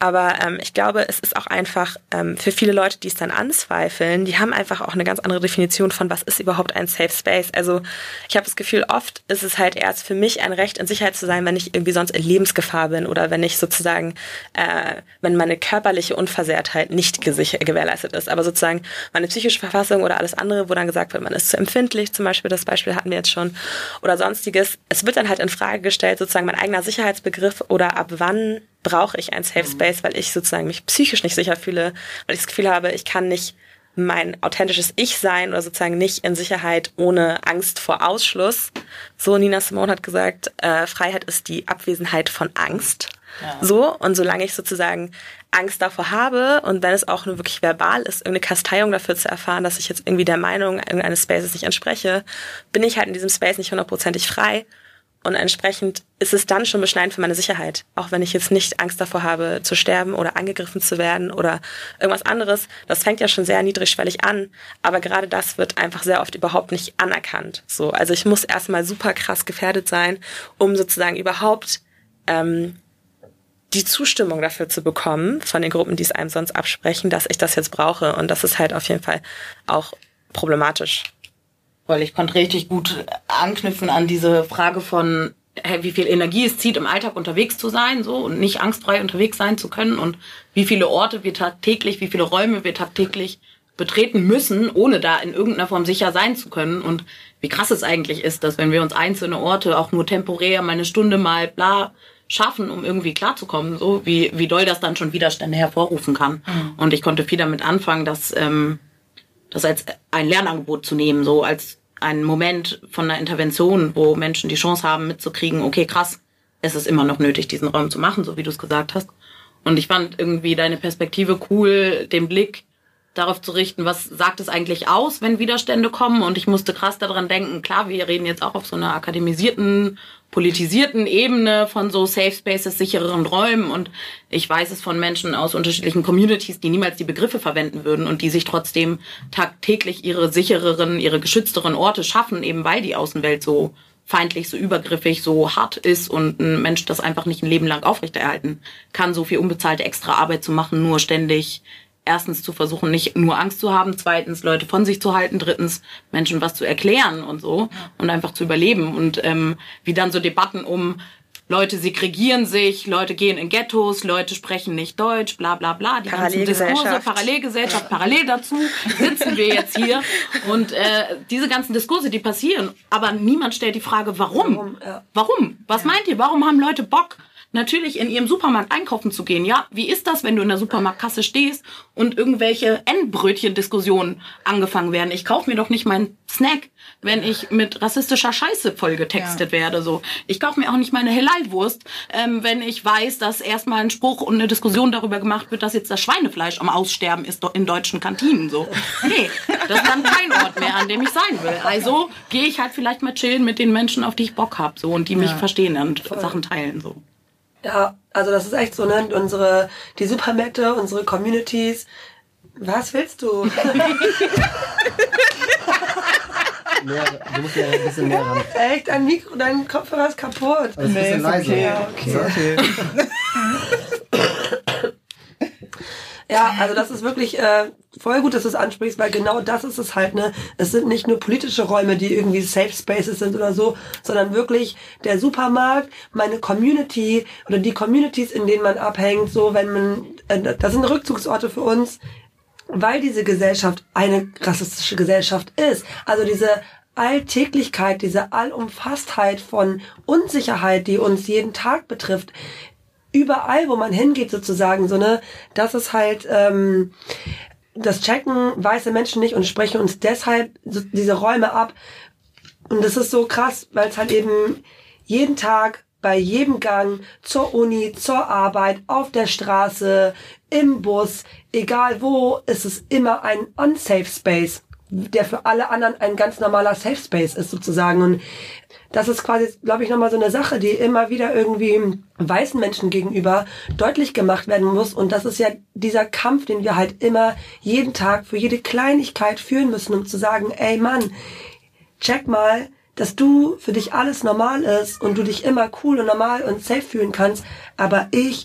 aber ähm, ich glaube, es ist auch einfach ähm, für viele Leute, die es dann anzweifeln, die haben einfach auch eine ganz andere Definition von, was ist überhaupt ein Safe Space. Also ich habe das Gefühl, oft ist es halt erst für mich ein Recht, in Sicherheit zu sein, wenn ich irgendwie sonst in Lebensgefahr bin oder wenn ich sozusagen, äh, wenn meine körperliche Unversehrtheit nicht gewährleistet ist. Aber sozusagen meine psychische Verfassung oder alles andere, wo dann gesagt wird, man ist zu empfindlich, zum Beispiel, das Beispiel hatten wir jetzt schon, oder sonstiges. Es wird dann halt in Frage gestellt, sozusagen mein eigener Sicherheitsbegriff oder ab wann brauche ich ein Safe Space, weil ich sozusagen mich psychisch nicht sicher fühle, weil ich das Gefühl habe, ich kann nicht mein authentisches Ich sein oder sozusagen nicht in Sicherheit ohne Angst vor Ausschluss. So Nina Simone hat gesagt, äh, Freiheit ist die Abwesenheit von Angst. Ja. So, und solange ich sozusagen Angst davor habe und wenn es auch nur wirklich verbal ist, irgendeine Kasteiung dafür zu erfahren, dass ich jetzt irgendwie der Meinung irgendeines Spaces nicht entspreche, bin ich halt in diesem Space nicht hundertprozentig frei und entsprechend ist es dann schon beschneidend für meine Sicherheit. Auch wenn ich jetzt nicht Angst davor habe, zu sterben oder angegriffen zu werden oder irgendwas anderes. Das fängt ja schon sehr niedrigschwellig an. Aber gerade das wird einfach sehr oft überhaupt nicht anerkannt. So, also ich muss erstmal super krass gefährdet sein, um sozusagen überhaupt ähm, die Zustimmung dafür zu bekommen von den Gruppen, die es einem sonst absprechen, dass ich das jetzt brauche. Und das ist halt auf jeden Fall auch problematisch weil ich konnte richtig gut anknüpfen an diese Frage von, hey, wie viel Energie es zieht, im Alltag unterwegs zu sein, so und nicht angstfrei unterwegs sein zu können und wie viele Orte wir tagtäglich, wie viele Räume wir tagtäglich betreten müssen, ohne da in irgendeiner Form sicher sein zu können und wie krass es eigentlich ist, dass wenn wir uns einzelne Orte auch nur temporär mal eine Stunde mal bla schaffen, um irgendwie klarzukommen, so wie wie doll das dann schon Widerstände hervorrufen kann. Mhm. Und ich konnte viel damit anfangen, dass ähm, das als ein Lernangebot zu nehmen, so als ein Moment von einer Intervention, wo Menschen die Chance haben mitzukriegen, okay, krass, es ist immer noch nötig, diesen Raum zu machen, so wie du es gesagt hast. Und ich fand irgendwie deine Perspektive cool, den Blick darauf zu richten, was sagt es eigentlich aus, wenn Widerstände kommen. Und ich musste krass daran denken, klar, wir reden jetzt auch auf so einer akademisierten politisierten Ebene von so Safe Spaces, sichereren Räumen. Und ich weiß es von Menschen aus unterschiedlichen Communities, die niemals die Begriffe verwenden würden und die sich trotzdem tagtäglich ihre sichereren, ihre geschützteren Orte schaffen, eben weil die Außenwelt so feindlich, so übergriffig, so hart ist und ein Mensch das einfach nicht ein Leben lang aufrechterhalten kann, so viel unbezahlte extra Arbeit zu machen, nur ständig erstens zu versuchen, nicht nur Angst zu haben, zweitens Leute von sich zu halten, drittens Menschen was zu erklären und so und einfach zu überleben und ähm, wie dann so Debatten um Leute segregieren sich, Leute gehen in Ghettos, Leute sprechen nicht Deutsch, bla bla bla. Die ganzen Diskurse, Parallelgesellschaft, parallel dazu sitzen wir jetzt hier. Und äh, diese ganzen Diskurse, die passieren, aber niemand stellt die Frage, warum? Warum? Ja. warum? Was ja. meint ihr? Warum haben Leute Bock? Natürlich in ihrem Supermarkt einkaufen zu gehen. Ja, wie ist das, wenn du in der Supermarktkasse stehst und irgendwelche Endbrötchen-Diskussionen angefangen werden? Ich kaufe mir doch nicht meinen Snack, wenn ich mit rassistischer Scheiße vollgetextet ja. werde. So, ich kaufe mir auch nicht meine Halal-Wurst, ähm, wenn ich weiß, dass erstmal ein Spruch und eine Diskussion darüber gemacht wird, dass jetzt das Schweinefleisch am Aussterben ist in deutschen Kantinen. So, nee, das ist dann kein Ort mehr, an dem ich sein will. Also gehe ich halt vielleicht mal chillen mit den Menschen, auf die ich Bock hab, so und die mich ja. verstehen und Voll. Sachen teilen. So. Ja, also das ist echt so, ne? Unsere, die Supermärkte, unsere Communities. Was willst du? <laughs> mehr, du musst ja ein bisschen mehr ran. Echt? Dein Mikro, dein Kopfhörer ist kaputt. Also nee, ist leise. Okay, ja, okay. <laughs> Ja, also das ist wirklich äh, voll gut, dass du es ansprichst, weil genau das ist es halt, ne? Es sind nicht nur politische Räume, die irgendwie Safe Spaces sind oder so, sondern wirklich der Supermarkt, meine Community oder die Communities, in denen man abhängt, so wenn man, äh, das sind Rückzugsorte für uns, weil diese Gesellschaft eine rassistische Gesellschaft ist. Also diese Alltäglichkeit, diese Allumfasstheit von Unsicherheit, die uns jeden Tag betrifft, überall, wo man hingeht, sozusagen, so, ne, das ist halt, ähm, das checken weiße Menschen nicht und sprechen uns deshalb so diese Räume ab. Und das ist so krass, weil es halt eben jeden Tag bei jedem Gang zur Uni, zur Arbeit, auf der Straße, im Bus, egal wo, ist es immer ein unsafe Space, der für alle anderen ein ganz normaler Safe Space ist sozusagen. Und das ist quasi, glaube ich, nochmal so eine Sache, die immer wieder irgendwie weißen Menschen gegenüber deutlich gemacht werden muss. Und das ist ja dieser Kampf, den wir halt immer jeden Tag für jede Kleinigkeit führen müssen, um zu sagen, ey Mann, check mal, dass du für dich alles normal ist und du dich immer cool und normal und safe fühlen kannst. Aber ich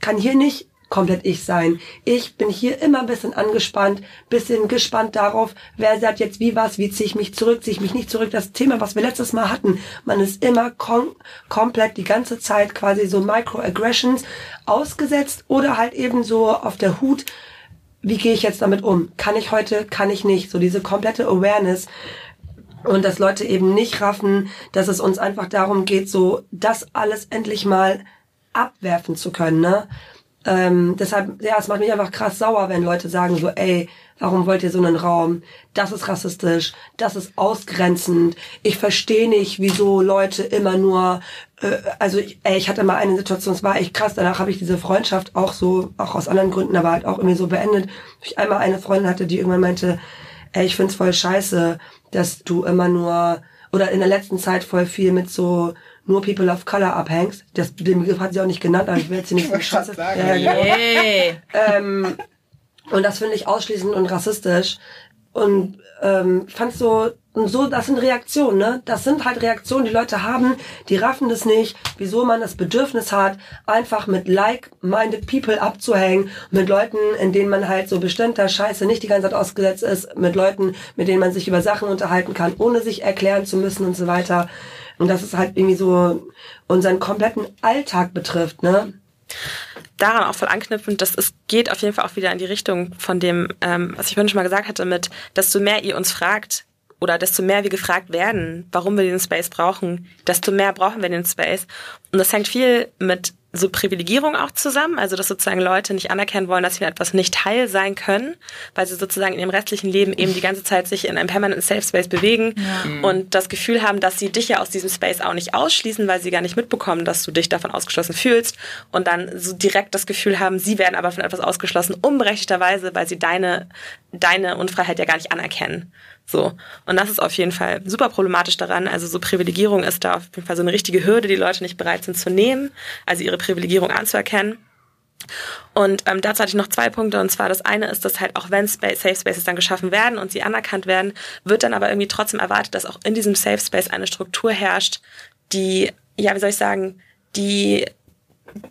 kann hier nicht komplett ich sein. Ich bin hier immer ein bisschen angespannt, bisschen gespannt darauf, wer sagt jetzt wie was, wie ziehe ich mich zurück, ziehe ich mich nicht zurück. Das Thema, was wir letztes Mal hatten, man ist immer kom komplett die ganze Zeit quasi so Microaggressions ausgesetzt oder halt eben so auf der Hut, wie gehe ich jetzt damit um? Kann ich heute, kann ich nicht? So diese komplette Awareness. Und dass Leute eben nicht raffen, dass es uns einfach darum geht, so das alles endlich mal abwerfen zu können, ne? Ähm, deshalb, ja, es macht mich einfach krass sauer, wenn Leute sagen so, ey, warum wollt ihr so einen Raum? Das ist rassistisch, das ist ausgrenzend. Ich verstehe nicht, wieso Leute immer nur, äh, also ich, ey, ich hatte mal eine Situation, es war echt krass, danach habe ich diese Freundschaft auch so, auch aus anderen Gründen, aber halt auch irgendwie so beendet. Ich einmal eine Freundin hatte, die irgendwann meinte, ey, ich find's voll scheiße, dass du immer nur, oder in der letzten Zeit voll viel mit so nur People of Color abhängst. Das, den Begriff hat sie auch nicht genannt, aber ich will jetzt hier nicht so scheiße. Ja, genau. Hey. ähm, und das finde ich ausschließend und rassistisch. Und ähm, fand so, und so, das sind Reaktionen, ne? Das sind halt Reaktionen, die Leute haben, die raffen das nicht, wieso man das Bedürfnis hat, einfach mit like-minded people abzuhängen, mit Leuten, in denen man halt so bestimmter Scheiße nicht die ganze Zeit ausgesetzt ist, mit Leuten, mit denen man sich über Sachen unterhalten kann, ohne sich erklären zu müssen und so weiter. Und das ist halt irgendwie so unseren kompletten Alltag betrifft, ne? daran auch voll anknüpfend, das ist, geht auf jeden Fall auch wieder in die Richtung von dem, ähm, was ich vorhin schon mal gesagt hatte, mit, desto mehr ihr uns fragt oder desto mehr wir gefragt werden, warum wir den Space brauchen, desto mehr brauchen wir den Space. Und das hängt viel mit so Privilegierung auch zusammen, also dass sozusagen Leute nicht anerkennen wollen, dass sie etwas nicht Teil sein können, weil sie sozusagen in ihrem restlichen Leben eben die ganze Zeit sich in einem permanenten Safe Space bewegen ja. und das Gefühl haben, dass sie dich ja aus diesem Space auch nicht ausschließen, weil sie gar nicht mitbekommen, dass du dich davon ausgeschlossen fühlst und dann so direkt das Gefühl haben, sie werden aber von etwas ausgeschlossen, unberechtigterweise, weil sie deine, deine Unfreiheit ja gar nicht anerkennen. So. Und das ist auf jeden Fall super problematisch daran. Also so Privilegierung ist da auf jeden Fall so eine richtige Hürde, die Leute nicht bereit sind zu nehmen, also ihre Privilegierung anzuerkennen. Und ähm, dazu hatte ich noch zwei Punkte. Und zwar das eine ist, dass halt auch wenn Space, Safe Spaces dann geschaffen werden und sie anerkannt werden, wird dann aber irgendwie trotzdem erwartet, dass auch in diesem Safe Space eine Struktur herrscht, die, ja, wie soll ich sagen, die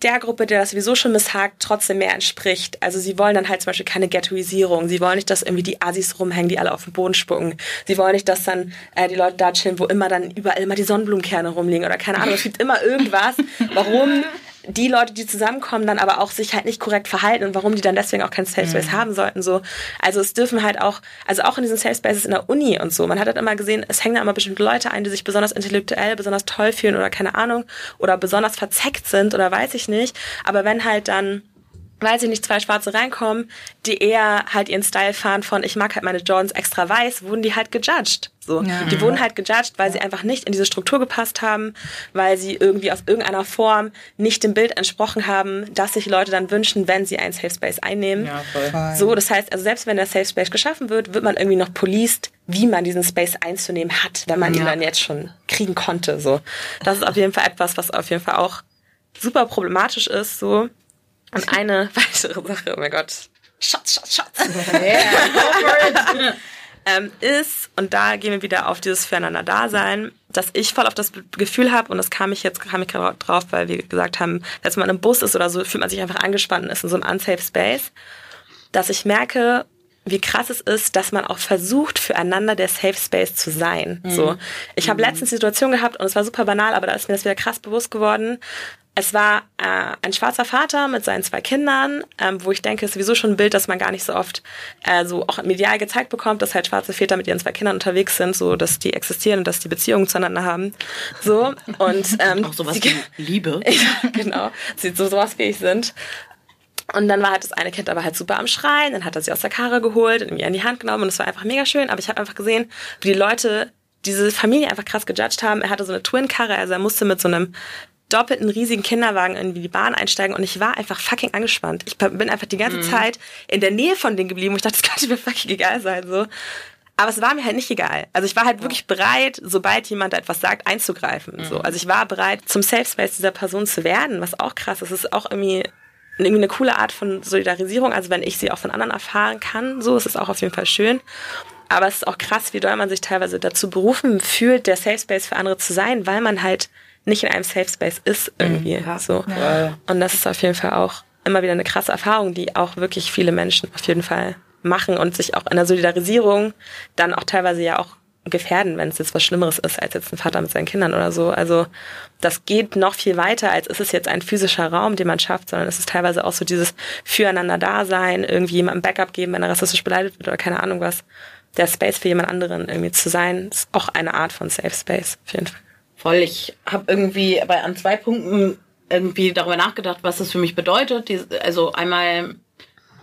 der Gruppe, der das sowieso schon misshagt, trotzdem mehr entspricht. Also sie wollen dann halt zum Beispiel keine Ghettoisierung. Sie wollen nicht, dass irgendwie die Assis rumhängen, die alle auf den Boden spucken. Sie wollen nicht, dass dann äh, die Leute da chillen, wo immer dann überall immer die Sonnenblumenkerne rumliegen oder keine Ahnung. Es gibt immer irgendwas, warum die Leute, die zusammenkommen, dann aber auch sich halt nicht korrekt verhalten und warum die dann deswegen auch keinen Safe Space mhm. haben sollten. So. Also es dürfen halt auch, also auch in diesen Safe Spaces in der Uni und so, man hat halt immer gesehen, es hängen da immer bestimmte Leute ein, die sich besonders intellektuell, besonders toll fühlen oder keine Ahnung, oder besonders verzeckt sind oder weiß ich nicht. Aber wenn halt dann weiß ich nicht, zwei Schwarze reinkommen, die eher halt ihren Style fahren von ich mag halt meine Jordans extra weiß, wurden die halt gejudged. So, ja. die wurden halt gejudged, weil sie einfach nicht in diese Struktur gepasst haben, weil sie irgendwie auf irgendeiner Form nicht dem Bild entsprochen haben, dass sich Leute dann wünschen, wenn sie einen Safe Space einnehmen. Ja, voll. So, das heißt, also selbst wenn der Safe Space geschaffen wird, wird man irgendwie noch policed, wie man diesen Space einzunehmen hat, wenn man ja. ihn dann jetzt schon kriegen konnte. So, das ist auf jeden Fall etwas, was auf jeden Fall auch super problematisch ist. So, und eine <laughs> weitere Sache, oh mein Gott. Schatz, Schatz, Schatz. Yeah, <laughs> ähm, ist, und da gehen wir wieder auf dieses Füreinander-Dasein, dass ich voll auf das Gefühl habe, und das kam ich jetzt kam ich gerade drauf, weil wir gesagt haben, dass man im Bus ist oder so, fühlt man sich einfach angespannt und ist in so einem unsafe Space, dass ich merke, wie krass es ist, dass man auch versucht, füreinander der Safe Space zu sein. Mhm. So, ich habe mhm. letztens die Situation gehabt und es war super banal, aber da ist mir das wieder krass bewusst geworden. Es war äh, ein schwarzer Vater mit seinen zwei Kindern, ähm, wo ich denke, ist sowieso schon ein Bild, das man gar nicht so oft äh, so auch medial gezeigt bekommt, dass halt schwarze Väter mit ihren zwei Kindern unterwegs sind, so dass die existieren und dass die Beziehungen zueinander haben. So und <laughs> ähm, auch sowas wie Liebe. <laughs> ja, genau, sie so sowas fähig sind. Und dann war halt das eine Kind aber halt super am Schreien, dann hat er sie aus der Karre geholt und mir in die Hand genommen und es war einfach mega schön, aber ich habe einfach gesehen, wie die Leute diese Familie einfach krass gejudged haben. Er hatte so eine Twin-Karre, also er musste mit so einem doppelten riesigen Kinderwagen in die Bahn einsteigen und ich war einfach fucking angespannt. Ich bin einfach die ganze mhm. Zeit in der Nähe von denen geblieben und ich dachte, das könnte mir fucking egal sein, so. Aber es war mir halt nicht egal. Also ich war halt wirklich bereit, sobald jemand etwas sagt, einzugreifen. Mhm. So. Also ich war bereit, zum Safe Space dieser Person zu werden, was auch krass ist. Es ist auch irgendwie irgendwie eine coole Art von Solidarisierung. Also wenn ich sie auch von anderen erfahren kann, so ist es auch auf jeden Fall schön. Aber es ist auch krass, wie doll man sich teilweise dazu berufen fühlt, der Safe Space für andere zu sein, weil man halt nicht in einem Safe Space ist irgendwie. Mhm. So. Ja. Und das ist auf jeden Fall auch immer wieder eine krasse Erfahrung, die auch wirklich viele Menschen auf jeden Fall machen und sich auch in der Solidarisierung dann auch teilweise ja auch gefährden, wenn es jetzt was Schlimmeres ist als jetzt ein Vater mit seinen Kindern oder so. Also das geht noch viel weiter, als ist es jetzt ein physischer Raum, den man schafft, sondern es ist teilweise auch so dieses Füreinander Dasein, irgendwie jemandem Backup geben, wenn er rassistisch beleidigt wird oder keine Ahnung was. der Space für jemand anderen irgendwie zu sein, ist auch eine Art von Safe Space, auf jeden Fall. Voll, ich habe irgendwie bei an zwei Punkten irgendwie darüber nachgedacht, was das für mich bedeutet. Die, also einmal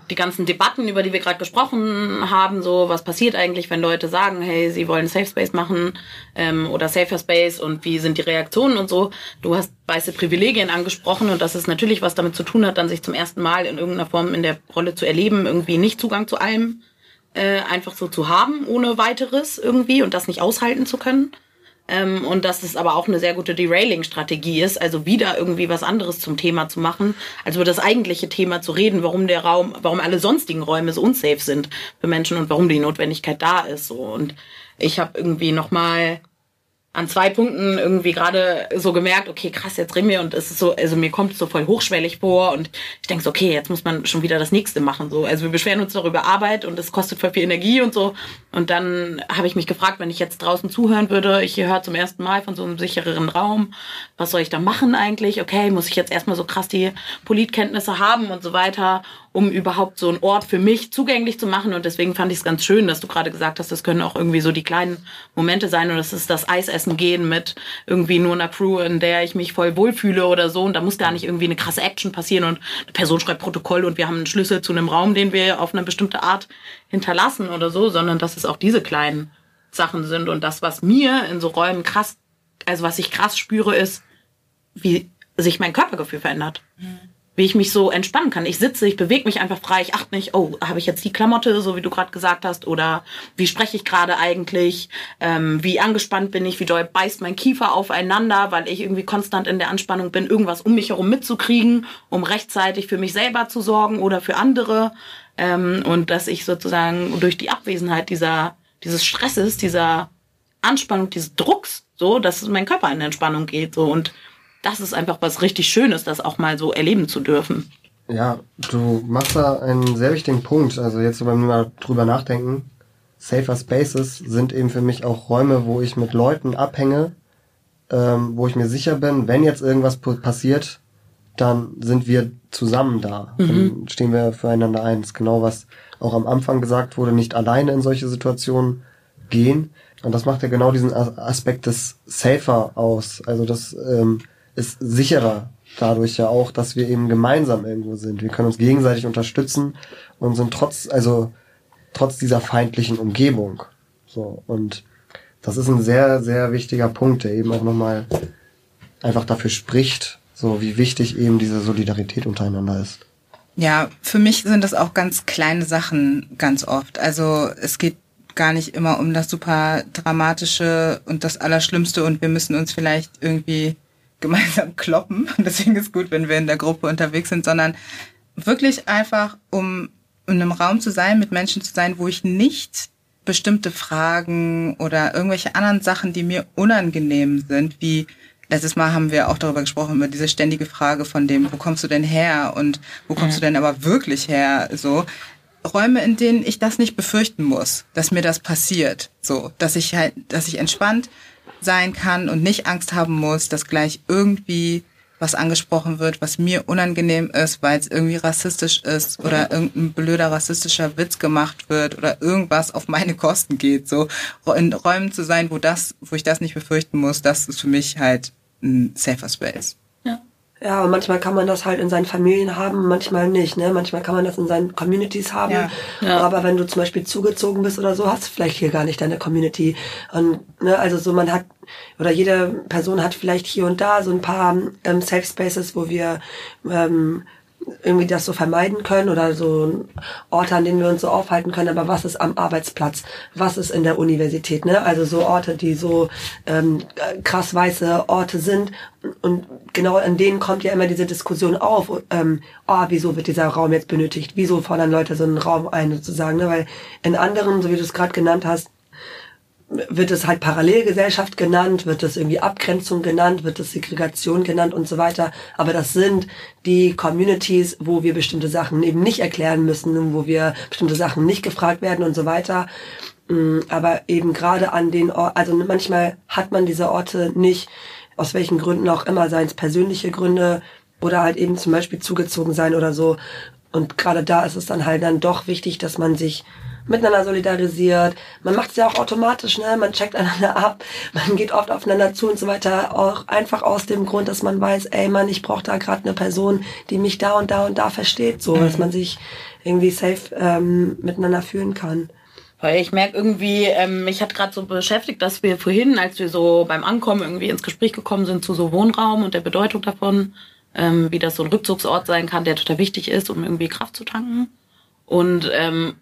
die ganzen Debatten, über die wir gerade gesprochen haben, so was passiert eigentlich, wenn Leute sagen, hey, sie wollen Safe Space machen ähm, oder Safer Space und wie sind die Reaktionen und so. Du hast weiße Privilegien angesprochen und dass es natürlich was damit zu tun hat, dann sich zum ersten Mal in irgendeiner Form in der Rolle zu erleben, irgendwie nicht Zugang zu allem äh, einfach so zu haben, ohne weiteres irgendwie und das nicht aushalten zu können. Ähm, und dass es aber auch eine sehr gute Derailing-Strategie ist, also wieder irgendwie was anderes zum Thema zu machen, als über das eigentliche Thema zu reden, warum der Raum, warum alle sonstigen Räume so unsafe sind für Menschen und warum die Notwendigkeit da ist. So. Und ich habe irgendwie nochmal an zwei Punkten irgendwie gerade so gemerkt, okay, krass, jetzt reden wir und es ist so, also mir kommt es so voll hochschwellig vor und ich denke so, okay, jetzt muss man schon wieder das nächste machen. So. Also wir beschweren uns darüber Arbeit und es kostet voll viel Energie und so. Und dann habe ich mich gefragt, wenn ich jetzt draußen zuhören würde, ich höre zum ersten Mal von so einem sichereren Raum, was soll ich da machen eigentlich? Okay, muss ich jetzt erstmal so krass die Politkenntnisse haben und so weiter um überhaupt so einen Ort für mich zugänglich zu machen. Und deswegen fand ich es ganz schön, dass du gerade gesagt hast, das können auch irgendwie so die kleinen Momente sein und das ist das Eisessen gehen mit irgendwie nur einer Crew, in der ich mich voll wohlfühle oder so. Und da muss gar nicht irgendwie eine krasse Action passieren und eine Person schreibt Protokoll und wir haben einen Schlüssel zu einem Raum, den wir auf eine bestimmte Art hinterlassen oder so, sondern dass es auch diese kleinen Sachen sind. Und das, was mir in so Räumen krass, also was ich krass spüre, ist, wie sich mein Körpergefühl verändert. Mhm wie ich mich so entspannen kann. Ich sitze, ich bewege mich einfach frei, ich achte nicht, oh, habe ich jetzt die Klamotte, so wie du gerade gesagt hast, oder wie spreche ich gerade eigentlich, ähm, wie angespannt bin ich, wie doll beißt mein Kiefer aufeinander, weil ich irgendwie konstant in der Anspannung bin, irgendwas um mich herum mitzukriegen, um rechtzeitig für mich selber zu sorgen oder für andere. Ähm, und dass ich sozusagen durch die Abwesenheit dieser, dieses Stresses, dieser Anspannung, dieses Drucks, so, dass mein Körper in Entspannung geht, so und das ist einfach was richtig Schönes, das auch mal so erleben zu dürfen. Ja, du machst da einen sehr wichtigen Punkt. Also jetzt, wenn wir mal drüber nachdenken, Safer Spaces sind eben für mich auch Räume, wo ich mit Leuten abhänge, ähm, wo ich mir sicher bin, wenn jetzt irgendwas passiert, dann sind wir zusammen da. Mhm. Dann stehen wir füreinander ein. Das ist genau was auch am Anfang gesagt wurde, nicht alleine in solche Situationen gehen. Und das macht ja genau diesen Aspekt des Safer aus. Also das ähm, ist sicherer dadurch ja auch, dass wir eben gemeinsam irgendwo sind. Wir können uns gegenseitig unterstützen und sind trotz, also trotz dieser feindlichen Umgebung. So, und das ist ein sehr, sehr wichtiger Punkt, der eben auch nochmal einfach dafür spricht, so wie wichtig eben diese Solidarität untereinander ist. Ja, für mich sind das auch ganz kleine Sachen ganz oft. Also es geht gar nicht immer um das super dramatische und das Allerschlimmste und wir müssen uns vielleicht irgendwie gemeinsam <laughs> kloppen. Deswegen ist gut, wenn wir in der Gruppe unterwegs sind, sondern wirklich einfach, um in einem Raum zu sein, mit Menschen zu sein, wo ich nicht bestimmte Fragen oder irgendwelche anderen Sachen, die mir unangenehm sind, wie letztes Mal haben wir auch darüber gesprochen, über diese ständige Frage von dem, wo kommst du denn her und wo kommst du denn aber wirklich her, so. Räume, in denen ich das nicht befürchten muss, dass mir das passiert, so, dass ich halt, dass ich entspannt sein kann und nicht Angst haben muss, dass gleich irgendwie was angesprochen wird, was mir unangenehm ist, weil es irgendwie rassistisch ist oder irgendein blöder rassistischer Witz gemacht wird oder irgendwas auf meine Kosten geht. So in Räumen zu sein, wo das, wo ich das nicht befürchten muss, das ist für mich halt ein safer Space. Ja, und manchmal kann man das halt in seinen Familien haben, manchmal nicht. Ne? Manchmal kann man das in seinen Communities haben. Ja. Ja. Aber wenn du zum Beispiel zugezogen bist oder so, hast du vielleicht hier gar nicht deine Community. Und ne, also so man hat oder jede Person hat vielleicht hier und da so ein paar ähm, Safe Spaces, wo wir ähm, irgendwie das so vermeiden können oder so Orte, an denen wir uns so aufhalten können. Aber was ist am Arbeitsplatz? Was ist in der Universität? Ne? Also so Orte, die so ähm, krass weiße Orte sind. Und genau an denen kommt ja immer diese Diskussion auf. Ähm, oh, wieso wird dieser Raum jetzt benötigt? Wieso fordern Leute so einen Raum ein sozusagen? Ne? Weil in anderen, so wie du es gerade genannt hast, wird es halt Parallelgesellschaft genannt, wird es irgendwie Abgrenzung genannt, wird es Segregation genannt und so weiter. Aber das sind die Communities, wo wir bestimmte Sachen eben nicht erklären müssen, wo wir bestimmte Sachen nicht gefragt werden und so weiter. Mm, aber eben gerade an den Orten, also manchmal hat man diese Orte nicht, aus welchen Gründen auch immer, seien es persönliche Gründe oder halt eben zum Beispiel zugezogen sein oder so. Und gerade da ist es dann halt dann doch wichtig, dass man sich miteinander solidarisiert. Man macht es ja auch automatisch, ne? Man checkt einander <laughs> ab, man geht oft aufeinander zu und so weiter. Auch einfach aus dem Grund, dass man weiß, ey Mann, ich brauche da gerade eine Person, die mich da und da und da versteht, so, dass man sich irgendwie safe ähm, miteinander fühlen kann. Weil ich merke irgendwie, ähm, mich hat gerade so beschäftigt, dass wir vorhin, als wir so beim Ankommen irgendwie ins Gespräch gekommen sind zu so Wohnraum und der Bedeutung davon, ähm, wie das so ein Rückzugsort sein kann, der total wichtig ist, um irgendwie Kraft zu tanken. Und ähm,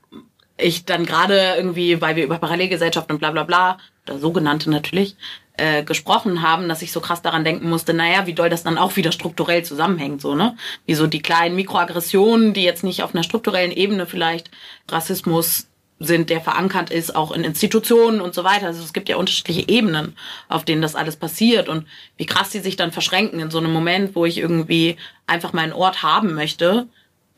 ich dann gerade irgendwie, weil wir über Parallelgesellschaften und bla bla bla, oder sogenannte natürlich, äh, gesprochen haben, dass ich so krass daran denken musste, naja, wie doll das dann auch wieder strukturell zusammenhängt, so, ne? Wie so die kleinen Mikroaggressionen, die jetzt nicht auf einer strukturellen Ebene vielleicht Rassismus sind, der verankert ist, auch in Institutionen und so weiter. Also es gibt ja unterschiedliche Ebenen, auf denen das alles passiert und wie krass die sich dann verschränken in so einem Moment, wo ich irgendwie einfach meinen Ort haben möchte,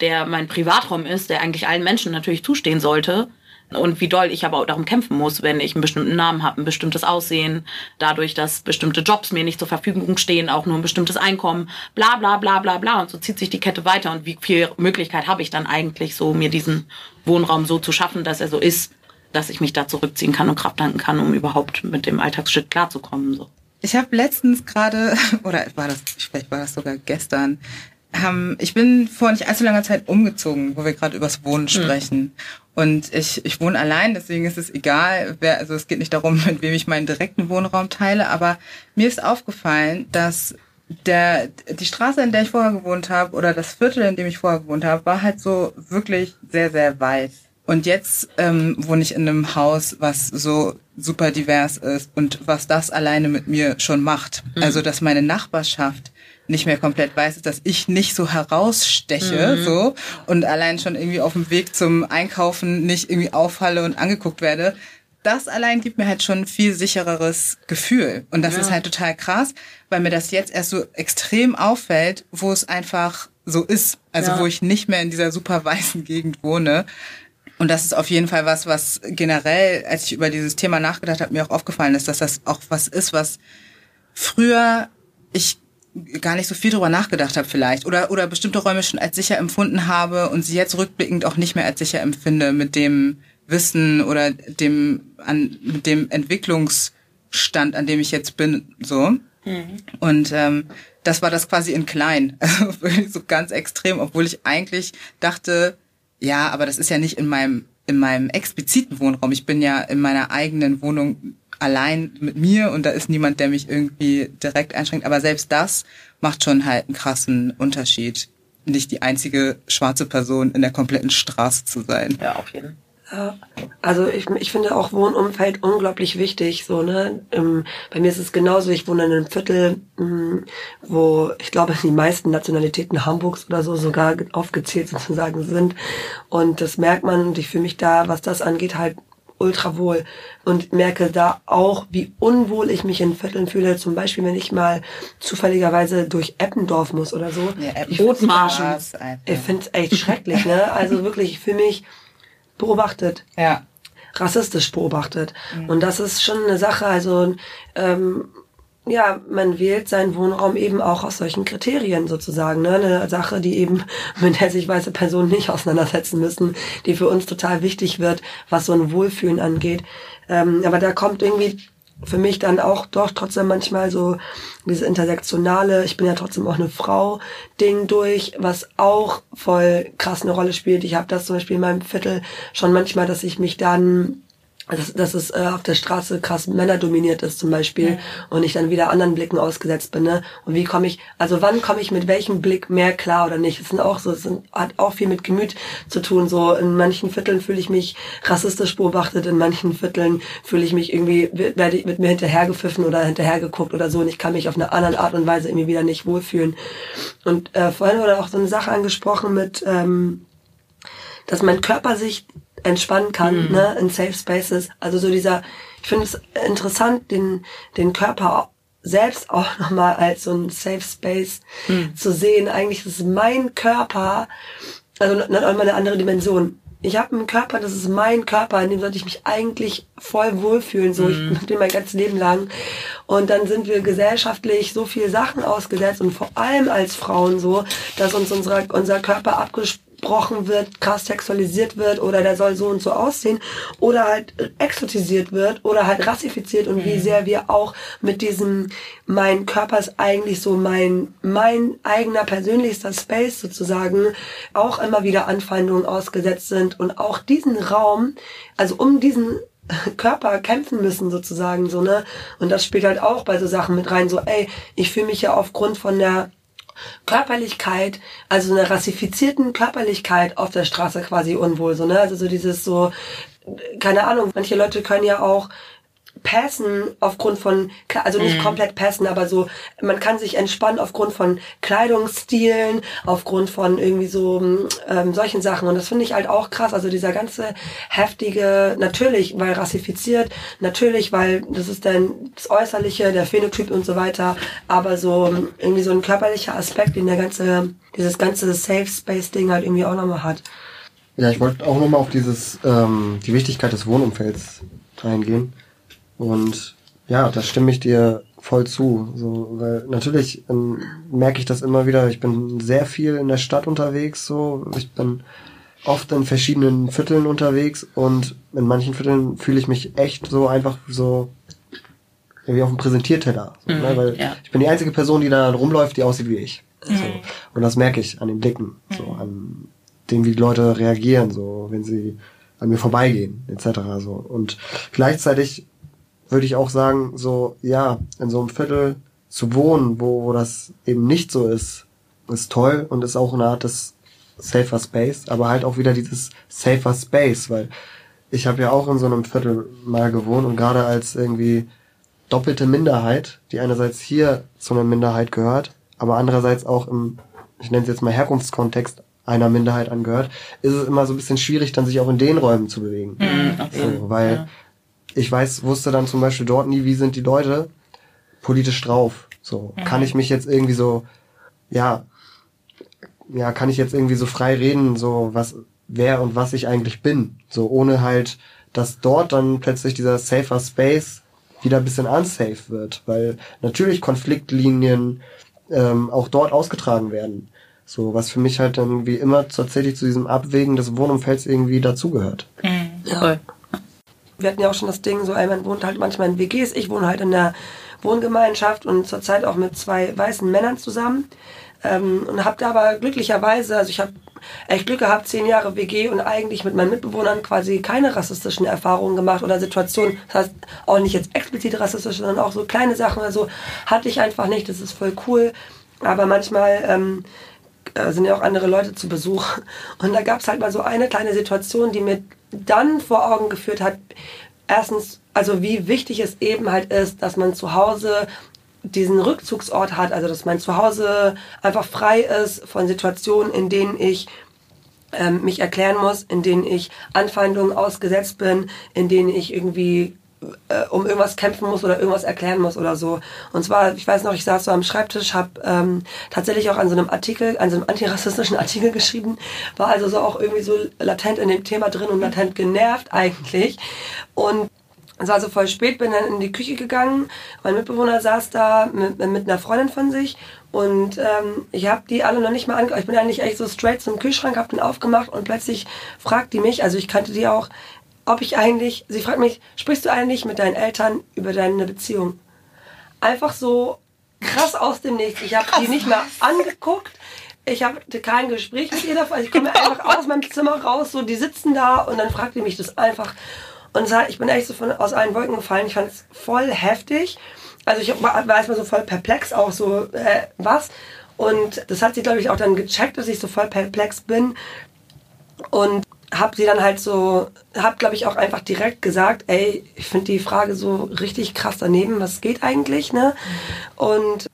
der mein Privatraum ist, der eigentlich allen Menschen natürlich zustehen sollte. Und wie doll ich aber auch darum kämpfen muss, wenn ich einen bestimmten Namen habe, ein bestimmtes Aussehen, dadurch, dass bestimmte Jobs mir nicht zur Verfügung stehen, auch nur ein bestimmtes Einkommen, bla bla bla bla bla. Und so zieht sich die Kette weiter. Und wie viel Möglichkeit habe ich dann eigentlich so, mir diesen Wohnraum so zu schaffen, dass er so ist, dass ich mich da zurückziehen kann und Kraft tanken kann, um überhaupt mit dem Alltagsschritt klarzukommen. So. Ich habe letztens gerade, <laughs> oder war das, vielleicht war das sogar gestern, ähm, ich bin vor nicht allzu langer Zeit umgezogen, wo wir gerade übers Wohnen hm. sprechen. Mhm. Und ich, ich wohne allein, deswegen ist es egal, wer, also es geht nicht darum, <laughs> mit wem ich meinen direkten Wohnraum teile, aber mir ist aufgefallen, dass der, die Straße, in der ich vorher gewohnt habe, oder das Viertel, in dem ich vorher gewohnt habe, war halt so wirklich sehr, sehr weiß. Und jetzt ähm, wohne ich in einem Haus, was so super divers ist und was das alleine mit mir schon macht. Mhm. Also, dass meine Nachbarschaft nicht mehr komplett weiß, ist, dass ich nicht so heraussteche, mhm. so, und allein schon irgendwie auf dem Weg zum Einkaufen nicht irgendwie auffalle und angeguckt werde. Das allein gibt mir halt schon ein viel sichereres Gefühl. Und das ja. ist halt total krass, weil mir das jetzt erst so extrem auffällt, wo es einfach so ist. Also ja. wo ich nicht mehr in dieser super weißen Gegend wohne. Und das ist auf jeden Fall was, was generell, als ich über dieses Thema nachgedacht habe, mir auch aufgefallen ist, dass das auch was ist, was früher ich gar nicht so viel drüber nachgedacht habe vielleicht oder oder bestimmte Räume schon als sicher empfunden habe und sie jetzt rückblickend auch nicht mehr als sicher empfinde mit dem Wissen oder dem an mit dem Entwicklungsstand, an dem ich jetzt bin, so. Mhm. Und ähm, das war das quasi in klein, <laughs> also so ganz extrem, obwohl ich eigentlich dachte, ja, aber das ist ja nicht in meinem in meinem expliziten Wohnraum. Ich bin ja in meiner eigenen Wohnung allein mit mir und da ist niemand, der mich irgendwie direkt einschränkt. Aber selbst das macht schon halt einen krassen Unterschied, nicht die einzige schwarze Person in der kompletten Straße zu sein. Ja, auf jeden Fall. Also ich, ich finde auch Wohnumfeld unglaublich wichtig. So ne, ähm, bei mir ist es genauso. Ich wohne in einem Viertel, ähm, wo ich glaube die meisten Nationalitäten Hamburgs oder so sogar aufgezählt sozusagen sind. Und das merkt man. Und ich fühle mich da, was das angeht, halt ultra wohl und merke da auch, wie unwohl ich mich in Vierteln fühle. Zum Beispiel, wenn ich mal zufälligerweise durch Eppendorf muss oder so. Ja, ich Bootmarschen. Ich finde es echt schrecklich, ne? Also wirklich, ich fühle mich beobachtet. Ja. Rassistisch beobachtet. Mhm. Und das ist schon eine Sache, also ähm, ja, man wählt seinen Wohnraum eben auch aus solchen Kriterien sozusagen. Ne? Eine Sache, die eben, <laughs> mit der sich weiße Personen nicht auseinandersetzen müssen, die für uns total wichtig wird, was so ein Wohlfühlen angeht. Ähm, aber da kommt irgendwie für mich dann auch doch trotzdem manchmal so diese intersektionale, ich bin ja trotzdem auch eine Frau, Ding durch, was auch voll krass eine Rolle spielt. Ich habe das zum Beispiel in meinem Viertel schon manchmal, dass ich mich dann dass, dass es äh, auf der Straße krass männerdominiert ist zum Beispiel ja. und ich dann wieder anderen Blicken ausgesetzt bin. Ne? Und wie komme ich, also wann komme ich mit welchem Blick mehr klar oder nicht? Das sind auch so, es hat auch viel mit Gemüt zu tun. So in manchen Vierteln fühle ich mich rassistisch beobachtet, in manchen Vierteln fühle ich mich irgendwie, werde ich mit mir hinterhergepfiffen oder hinterhergeguckt oder so und ich kann mich auf eine andere Art und Weise irgendwie wieder nicht wohlfühlen. Und äh, vorhin wurde auch so eine Sache angesprochen mit, ähm, dass mein Körper sich entspannen kann, mhm. ne, in Safe Spaces. Also so dieser, ich finde es interessant, den, den Körper selbst auch <laughs> nochmal als so ein Safe Space mhm. zu sehen. Eigentlich ist mein Körper, also nochmal eine andere Dimension. Ich habe einen Körper, das ist mein Körper, in dem sollte ich mich eigentlich voll wohlfühlen, so mhm. ich bin mein ganzes Leben lang. Und dann sind wir gesellschaftlich so viel Sachen ausgesetzt und vor allem als Frauen so, dass uns unser, unser Körper abgesprochen runtergebrochen wird, krass sexualisiert wird oder der soll so und so aussehen oder halt exotisiert wird oder halt rassifiziert und wie sehr wir auch mit diesem mein Körper ist eigentlich so mein mein eigener persönlichster Space sozusagen auch immer wieder Anfeindungen ausgesetzt sind und auch diesen Raum, also um diesen <laughs> Körper kämpfen müssen sozusagen so ne? Und das spielt halt auch bei so Sachen mit rein so ey ich fühle mich ja aufgrund von der Körperlichkeit, also einer rassifizierten Körperlichkeit auf der Straße quasi unwohl, so, ne? Also so dieses so, keine Ahnung, manche Leute können ja auch passen aufgrund von, also nicht Mhm. komplett passen, aber so, man kann sich entspannen aufgrund von Kleidungsstilen, aufgrund von irgendwie so ähm, solchen Sachen. Und das finde ich halt auch krass. Also dieser ganze heftige, natürlich, weil rassifiziert, natürlich, weil das ist dann das Äußerliche, der Phänotyp und so weiter, aber so irgendwie so ein körperlicher Aspekt, den der ganze, dieses ganze Safe Space Ding halt irgendwie auch nochmal hat. Ja, ich wollte auch nochmal auf dieses, ähm, die Wichtigkeit des Wohnumfelds eingehen. Und ja, da stimme ich dir voll zu. So, weil natürlich ähm, merke ich das immer wieder. Ich bin sehr viel in der Stadt unterwegs. So, ich bin oft in verschiedenen Vierteln unterwegs und in manchen Vierteln fühle ich mich echt so einfach so wie auf dem Präsentierteller. So, ne? Weil ja. ich bin die einzige Person, die da rumläuft, die aussieht wie ich. So. Und das merke ich an den Blicken, so an dem, wie die Leute reagieren, so wenn sie an mir vorbeigehen, etc. So. Und gleichzeitig würde ich auch sagen, so, ja, in so einem Viertel zu wohnen, wo, wo das eben nicht so ist, ist toll und ist auch eine Art des safer Space, aber halt auch wieder dieses safer Space, weil ich habe ja auch in so einem Viertel mal gewohnt und gerade als irgendwie doppelte Minderheit, die einerseits hier zu einer Minderheit gehört, aber andererseits auch im, ich nenne es jetzt mal Herkunftskontext einer Minderheit angehört, ist es immer so ein bisschen schwierig, dann sich auch in den Räumen zu bewegen. so, weil ich weiß, wusste dann zum Beispiel dort nie, wie sind die Leute politisch drauf. So, kann ich mich jetzt irgendwie so, ja, ja, kann ich jetzt irgendwie so frei reden, so was, wer und was ich eigentlich bin. So, ohne halt, dass dort dann plötzlich dieser safer Space wieder ein bisschen unsafe wird, weil natürlich Konfliktlinien ähm, auch dort ausgetragen werden. So, was für mich halt dann irgendwie immer tatsächlich zu diesem Abwägen des Wohnumfelds irgendwie dazugehört. Voll. Wir hatten ja auch schon das Ding, so, ey, man wohnt halt manchmal in WGs. Ich wohne halt in der Wohngemeinschaft und zurzeit auch mit zwei weißen Männern zusammen. Ähm, und habe da aber glücklicherweise, also ich habe echt Glück gehabt, zehn Jahre WG und eigentlich mit meinen Mitbewohnern quasi keine rassistischen Erfahrungen gemacht oder Situationen. Das heißt, auch nicht jetzt explizit rassistisch, sondern auch so kleine Sachen. Also hatte ich einfach nicht. Das ist voll cool. Aber manchmal ähm, äh, sind ja auch andere Leute zu Besuch. Und da gab es halt mal so eine kleine Situation, die mir dann vor Augen geführt hat, erstens, also wie wichtig es eben halt ist, dass man zu Hause diesen Rückzugsort hat, also dass mein Zuhause einfach frei ist von Situationen, in denen ich ähm, mich erklären muss, in denen ich Anfeindungen ausgesetzt bin, in denen ich irgendwie äh, um irgendwas kämpfen muss oder irgendwas erklären muss oder so. Und zwar, ich weiß noch, ich saß so am Schreibtisch, habe ähm, tatsächlich auch an so einem Artikel, an so einem antirassistischen <laughs> Artikel geschrieben, war also so auch irgendwie so latent in dem Thema drin und latent genervt eigentlich. Und es war so voll spät, bin dann in die Küche gegangen. Mein Mitbewohner saß da mit, mit einer Freundin von sich und ähm, ich habe die alle noch nicht mal ange... Ich bin eigentlich echt so straight zum Kühlschrank, habe den aufgemacht und plötzlich fragt die mich, also ich kannte die auch, ob ich eigentlich... Sie fragt mich, sprichst du eigentlich mit deinen Eltern über deine Beziehung? Einfach so krass aus dem Nichts. Ich habe die nicht mehr angeguckt. Ich hatte kein Gespräch mit ihr davon. Ich komme <laughs> einfach aus meinem Zimmer raus, so die sitzen da und dann fragt die mich das einfach. Und hat, ich bin echt so von, aus allen Wolken gefallen. Ich fand es voll heftig. Also ich war, war erstmal so voll perplex, auch so, äh, was? Und das hat sie, glaube ich, auch dann gecheckt, dass ich so voll perplex bin. Und hab sie dann halt so, hab, glaube ich, auch einfach direkt gesagt, ey, ich finde die Frage so richtig krass daneben, was geht eigentlich, ne? Und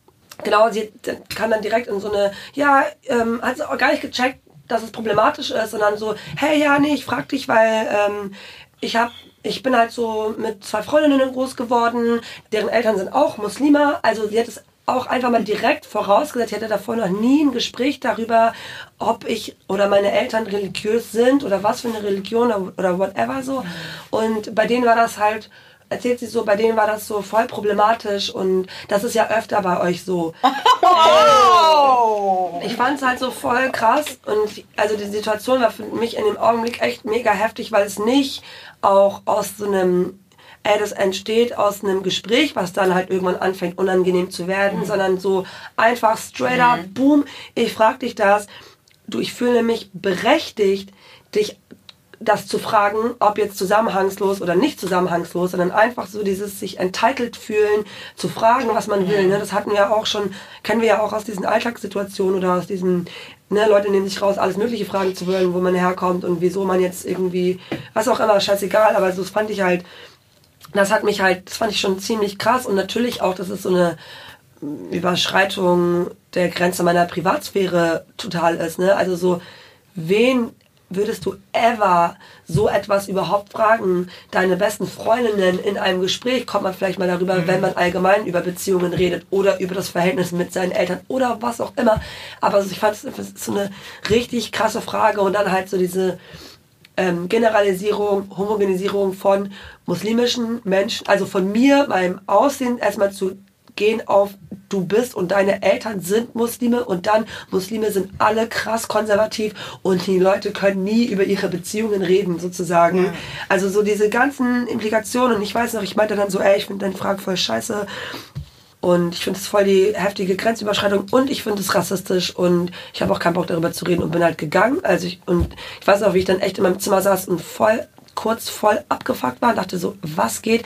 genau, sie kam dann direkt in so eine, ja, ähm, hat sie auch gar nicht gecheckt, dass es problematisch ist, sondern so, hey, ja, nee, ich frag dich, weil ähm, ich hab, ich bin halt so mit zwei Freundinnen groß geworden, deren Eltern sind auch Muslime, also sie hat es auch einfach mal direkt vorausgesetzt, ich hatte davor noch nie ein Gespräch darüber, ob ich oder meine Eltern religiös sind oder was für eine Religion oder whatever so. Und bei denen war das halt erzählt sie so, bei denen war das so voll problematisch und das ist ja öfter bei euch so. Oh! Ich fand es halt so voll krass und also die Situation war für mich in dem Augenblick echt mega heftig, weil es nicht auch aus so einem ey, das entsteht aus einem Gespräch, was dann halt irgendwann anfängt unangenehm zu werden, sondern so einfach straight up, boom, ich frag dich das, du, ich fühle mich berechtigt, dich das zu fragen, ob jetzt zusammenhangslos oder nicht zusammenhangslos, sondern einfach so dieses sich entitled fühlen, zu fragen, was man will. Ne? Das hatten wir auch schon, kennen wir ja auch aus diesen Alltagssituationen oder aus diesen, ne, Leute nehmen sich raus, alles mögliche Fragen zu wollen, wo man herkommt und wieso man jetzt irgendwie, was auch immer, scheißegal, aber so das fand ich halt, das hat mich halt, das fand ich schon ziemlich krass und natürlich auch, dass es so eine Überschreitung der Grenze meiner Privatsphäre total ist. Ne? Also so, wen würdest du ever so etwas überhaupt fragen? Deine besten Freundinnen in einem Gespräch kommt man vielleicht mal darüber, wenn man allgemein über Beziehungen redet oder über das Verhältnis mit seinen Eltern oder was auch immer. Aber ich fand es so eine richtig krasse Frage und dann halt so diese ähm, Generalisierung, Homogenisierung von muslimischen Menschen, also von mir, meinem Aussehen erstmal zu gehen auf du bist und deine Eltern sind Muslime und dann Muslime sind alle krass konservativ und die Leute können nie über ihre Beziehungen reden sozusagen. Ja. Also so diese ganzen Implikationen und ich weiß noch, ich meinte dann so, ey, ich finde deine Frage voll scheiße und ich finde es voll die heftige Grenzüberschreitung und ich finde es rassistisch und ich habe auch keinen Bock darüber zu reden und bin halt gegangen. Also ich, und ich weiß auch, wie ich dann echt in meinem Zimmer saß und voll kurz voll abgefuckt war und dachte so, was geht?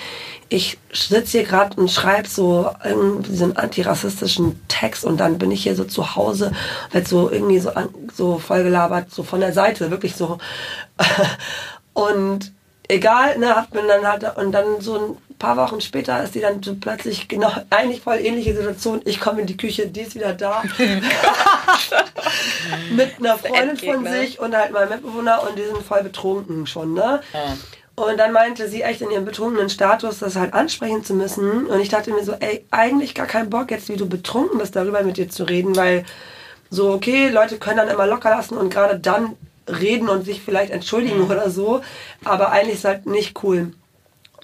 Ich sitze hier gerade und schreibe so einen antirassistischen Text und dann bin ich hier so zu Hause und werd so irgendwie so, an, so voll gelabert, so von der Seite, wirklich so. <laughs> und egal, ne, hab bin dann halt, und dann so paar Wochen später ist die dann so plötzlich genau, eigentlich voll ähnliche Situation. Ich komme in die Küche, die ist wieder da. <laughs> <laughs> Mit einer Freundin von sich und halt meinem Mitbewohner und die sind voll betrunken schon, ne? Und dann meinte sie echt in ihrem betrunkenen Status, das halt ansprechen zu müssen. Und ich dachte mir so, ey, eigentlich gar keinen Bock jetzt, wie du betrunken bist, darüber mit dir zu reden, weil so, okay, Leute können dann immer locker lassen und gerade dann reden und sich vielleicht entschuldigen oder so. Aber eigentlich ist halt nicht cool.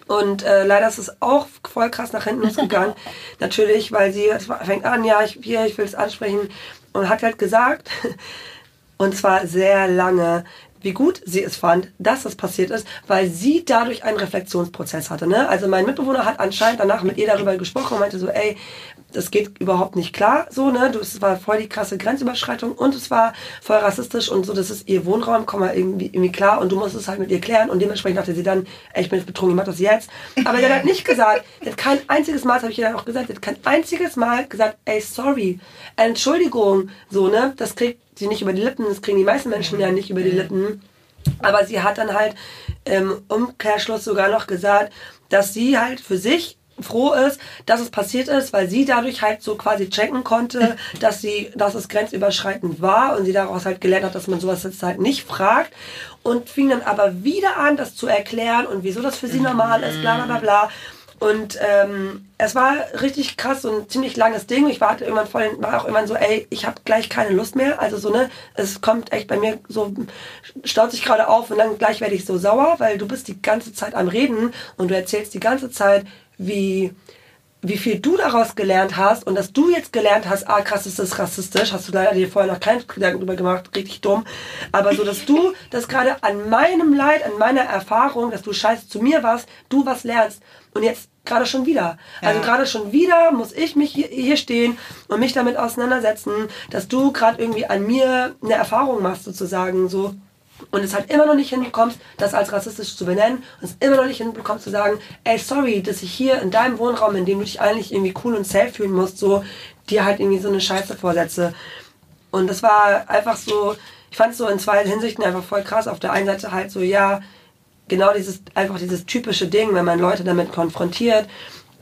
Und äh, leider ist es auch voll krass nach hinten losgegangen. <laughs> Natürlich, weil sie es fängt an, ja, ich, hier, ich will es ansprechen. Und hat halt gesagt, <laughs> und zwar sehr lange, wie gut sie es fand, dass das passiert ist, weil sie dadurch einen Reflexionsprozess hatte. Ne? Also mein Mitbewohner hat anscheinend danach mit ihr darüber gesprochen und meinte so, ey, das geht überhaupt nicht klar, so, ne, du, es war voll die krasse Grenzüberschreitung und es war voll rassistisch und so, das ist ihr Wohnraum, komm mal irgendwie, irgendwie klar und du musst es halt mit ihr klären und dementsprechend dachte sie dann, ey, ich bin jetzt betrunken, ich mach das jetzt. Aber sie hat halt nicht gesagt, sie hat kein einziges Mal, das habe ich ihr dann auch gesagt, sie hat kein einziges Mal gesagt, ey, sorry, Entschuldigung, so, ne, das kriegt sie nicht über die Lippen, das kriegen die meisten Menschen ja nicht über die Lippen. Aber sie hat dann halt im Umkehrschluss sogar noch gesagt, dass sie halt für sich froh ist, dass es passiert ist, weil sie dadurch halt so quasi checken konnte, <laughs> dass sie, dass es grenzüberschreitend war und sie daraus halt gelernt hat, dass man sowas jetzt halt nicht fragt und fing dann aber wieder an, das zu erklären und wieso das für sie normal ist, bla bla bla bla. Und ähm, es war richtig krass, so ein ziemlich langes Ding. Ich war halt irgendwann voll, war auch irgendwann so, ey, ich habe gleich keine Lust mehr. Also so, ne, es kommt echt bei mir so, staut sich gerade auf und dann gleich werde ich so sauer, weil du bist die ganze Zeit am Reden und du erzählst die ganze Zeit, wie wie viel du daraus gelernt hast und dass du jetzt gelernt hast, ah krass, ist das rassistisch, hast du leider dir vorher noch keinen Gedanken drüber gemacht, richtig dumm. Aber so, dass du das gerade an meinem Leid, an meiner Erfahrung, dass du scheiße zu mir warst, du was lernst und jetzt gerade schon wieder. Also Ja. gerade schon wieder muss ich mich hier, hier stehen und mich damit auseinandersetzen, dass du gerade irgendwie an mir eine Erfahrung machst sozusagen, so und es halt immer noch nicht hinbekommst, das als rassistisch zu benennen und es immer noch nicht hinbekommst zu sagen, ey, sorry, dass ich hier in deinem Wohnraum, in dem du dich eigentlich irgendwie cool und safe fühlen musst, so, dir halt irgendwie so eine Scheiße vorsetze. Und das war einfach so, ich fand es so in zwei Hinsichten einfach voll krass. Auf der einen Seite halt so, ja, genau dieses, einfach dieses typische Ding, wenn man Leute damit konfrontiert,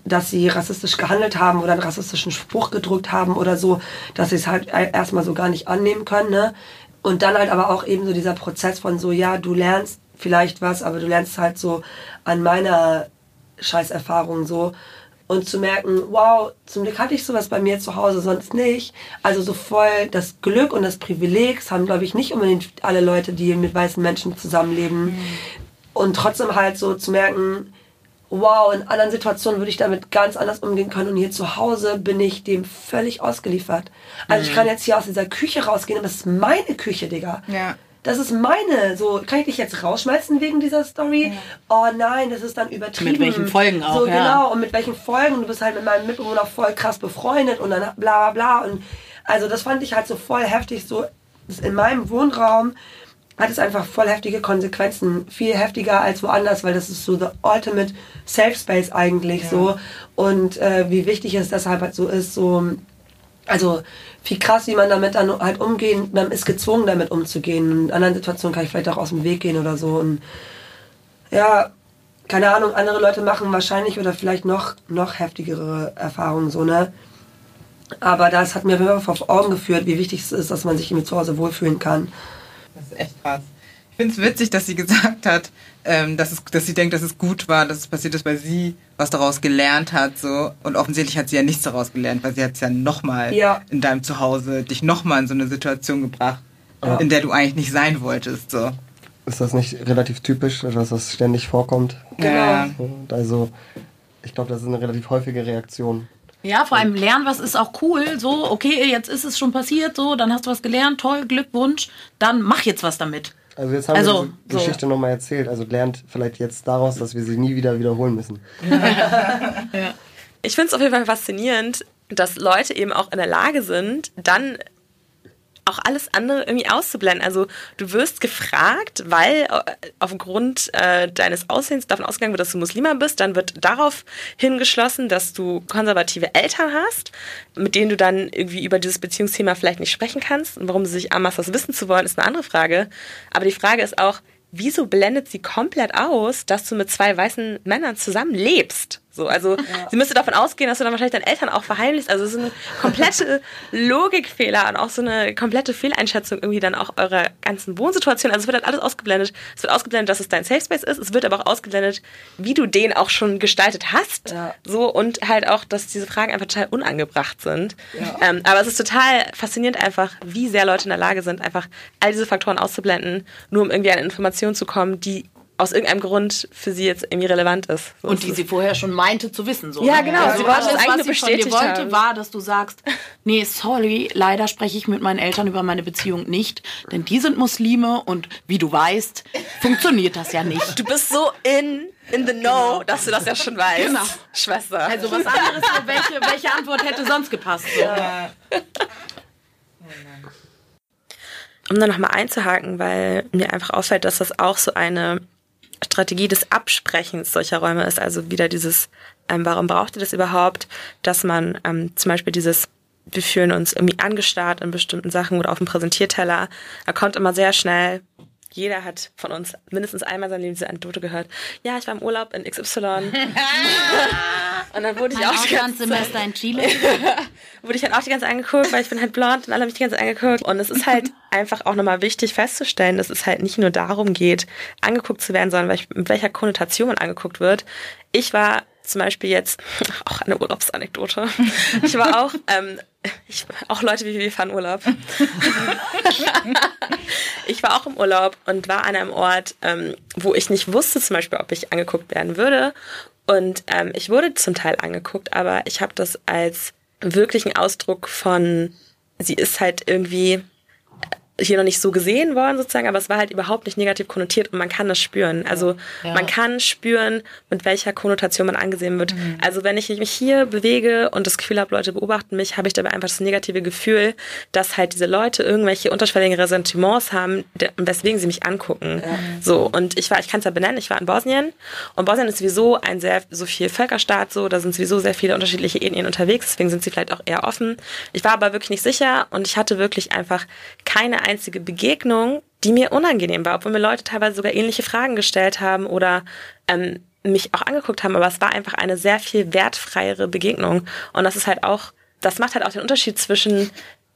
dass sie rassistisch gehandelt haben oder einen rassistischen Spruch gedrückt haben oder so, dass sie es halt e- erstmal so gar nicht annehmen können, ne? Und dann halt aber auch eben so dieser Prozess von so, ja, du lernst vielleicht was, aber du lernst halt so an meiner Scheißerfahrung so. Und zu merken, wow, zum Glück hatte ich sowas bei mir zu Hause, sonst nicht. Also so voll das Glück und das Privileg das haben, glaube ich, nicht unbedingt alle Leute, die mit weißen Menschen zusammenleben. Und trotzdem halt so zu merken, wow, in anderen Situationen würde ich damit ganz anders umgehen können und hier zu Hause bin ich dem völlig ausgeliefert. Also ich Mhm. kann jetzt hier aus dieser Küche rausgehen, aber das ist meine Küche, Digga. Ja. Das ist meine. So, kann ich dich jetzt rausschmeißen wegen dieser Story? Oh nein, das ist dann übertrieben. Mit welchen Folgen auch, So, ja. genau. Und mit welchen Folgen. Du bist halt mit meinem Mitbewohner voll krass befreundet und dann bla bla bla. Und also das fand ich halt so voll heftig. So in meinem Wohnraum hat es einfach voll heftige Konsequenzen. Viel heftiger als woanders, weil das ist so the ultimate safe space eigentlich so. Und äh, wie wichtig es deshalb halt so ist, so also viel krass, wie man damit dann halt umgehen, man ist gezwungen damit umzugehen. In anderen Situationen kann ich vielleicht auch aus dem Weg gehen oder so. Und ja, keine Ahnung, andere Leute machen wahrscheinlich oder vielleicht noch, noch heftigere Erfahrungen so, ne? Aber das hat mir vor Augen geführt, wie wichtig es ist, dass man sich irgendwie zu Hause wohlfühlen kann. Das ist echt krass. Ich finde es witzig, dass sie gesagt hat, ähm, dass, es, dass sie denkt, dass es gut war, dass es passiert ist, weil sie was daraus gelernt hat. so Und offensichtlich hat sie ja nichts daraus gelernt, weil sie hat es ja nochmal Ja. in deinem Zuhause, dich nochmal in so eine Situation gebracht, Ja. in der du eigentlich nicht sein wolltest. So. Ist das nicht relativ typisch, dass das ständig vorkommt? Genau. Ja. Also, ich glaube, das ist eine relativ häufige Reaktion. Ja, vor allem lernen was ist auch cool. So, okay, jetzt ist es schon passiert, so, dann hast du was gelernt, toll, Glückwunsch, dann mach jetzt was damit. Also jetzt haben Also, wir diese so. Geschichte nochmal erzählt. Also lernt vielleicht jetzt daraus, dass wir sie nie wieder wiederholen müssen. <laughs> Ich finde es auf jeden Fall faszinierend, dass Leute eben auch in der Lage sind, dann auch alles andere irgendwie auszublenden. Also du wirst gefragt, weil äh, aufgrund äh, deines Aussehens davon ausgegangen wird, dass du Muslima bist, dann wird darauf hingeschlossen, dass du konservative Eltern hast, mit denen du dann irgendwie über dieses Beziehungsthema vielleicht nicht sprechen kannst. Und warum sie sich anmaßt, das wissen zu wollen, ist eine andere Frage. Aber die Frage ist auch, wieso blendet sie komplett aus, dass du mit zwei weißen Männern zusammen lebst? So, also <laughs> sie müsste davon ausgehen, dass du dann wahrscheinlich deinen Eltern auch verheimlichst. Also es ist ein komplette <laughs> Logikfehler und auch so eine komplette Fehleinschätzung irgendwie dann auch eurer ganzen Wohnsituation. Also es wird halt alles ausgeblendet. Es wird ausgeblendet, dass es dein Safe Space ist. Es wird aber auch ausgeblendet, wie du den auch schon gestaltet hast. Ja. So und halt auch, dass diese Fragen einfach total unangebracht sind. Ähm, aber es ist total faszinierend einfach, wie sehr Leute in der Lage sind, einfach all diese Faktoren auszublenden, nur um irgendwie an Informationen zu kommen, die aus irgendeinem Grund für sie jetzt irgendwie relevant ist. So Und ist die es. sie vorher schon meinte zu wissen. So, Ja, ne? genau, Also sie wollte es eigentlich was sie von dir bestätigt wollte, haben. war, dass du sagst, nee, sorry, leider spreche ich mit meinen Eltern über meine Beziehung nicht, denn die sind Muslime und wie du weißt, funktioniert das ja nicht. Du bist so in, in the know, dass du das ja schon weißt. Genau. Schwester. Also was anderes, welche, welche Antwort hätte sonst gepasst? So. um da nochmal einzuhaken, weil mir einfach auffällt, dass das auch so eine Strategie des Absprechens solcher Räume ist. Also wieder dieses, ähm, warum braucht ihr das überhaupt, dass man ähm, zum Beispiel dieses, wir fühlen uns irgendwie angestarrt in bestimmten Sachen oder auf dem Präsentierteller. Da kommt immer sehr schnell, jeder hat von uns mindestens einmal in seinem Leben diese Anekdote gehört. Ja, ich war im Urlaub in XY. <laughs> und dann wurde ich auch die ganze Zeit, in Chile. <laughs> wurde ich halt auch die ganze Zeit angeguckt, weil ich bin halt blond und alle haben mich die ganze Zeit angeguckt. Und es ist halt <laughs> einfach auch nochmal wichtig festzustellen, dass es halt nicht nur darum geht, angeguckt zu werden, sondern mit welcher Konnotation man angeguckt wird. Ich war zum Beispiel jetzt, <laughs> auch eine Urlaubsanekdote, ich war auch, <laughs> ähm, ich, auch Leute wie wir fahren Urlaub. <laughs> ich war auch im Urlaub und war an einem Ort, ähm, wo ich nicht wusste zum Beispiel, ob ich angeguckt werden würde. Und ähm, ich wurde zum Teil angeguckt, aber ich habe das als wirklichen Ausdruck von, sie ist halt irgendwie hier noch nicht so gesehen worden sozusagen, aber es war halt überhaupt nicht negativ konnotiert und man kann das spüren. Also Ja. man kann spüren, mit welcher Konnotation man angesehen wird. Also wenn ich mich hier bewege und das Gefühl habe, Leute beobachten mich, habe ich dabei einfach das negative Gefühl, dass halt diese Leute irgendwelche unterschwelligen Ressentiments haben, weswegen sie mich angucken. So und ich war, ich kann es ja benennen, ich war in Bosnien und Bosnien ist sowieso ein sehr so viel Völkerstaat, so da sind sowieso sehr viele unterschiedliche Ethnien unterwegs, deswegen sind sie vielleicht auch eher offen. Ich war aber wirklich nicht sicher und ich hatte wirklich einfach keine einzige Begegnung, die mir unangenehm war, obwohl mir Leute teilweise sogar ähnliche Fragen gestellt haben oder ähm, mich auch angeguckt haben, aber es war einfach eine sehr viel wertfreiere Begegnung und das ist halt auch, das macht halt auch den Unterschied zwischen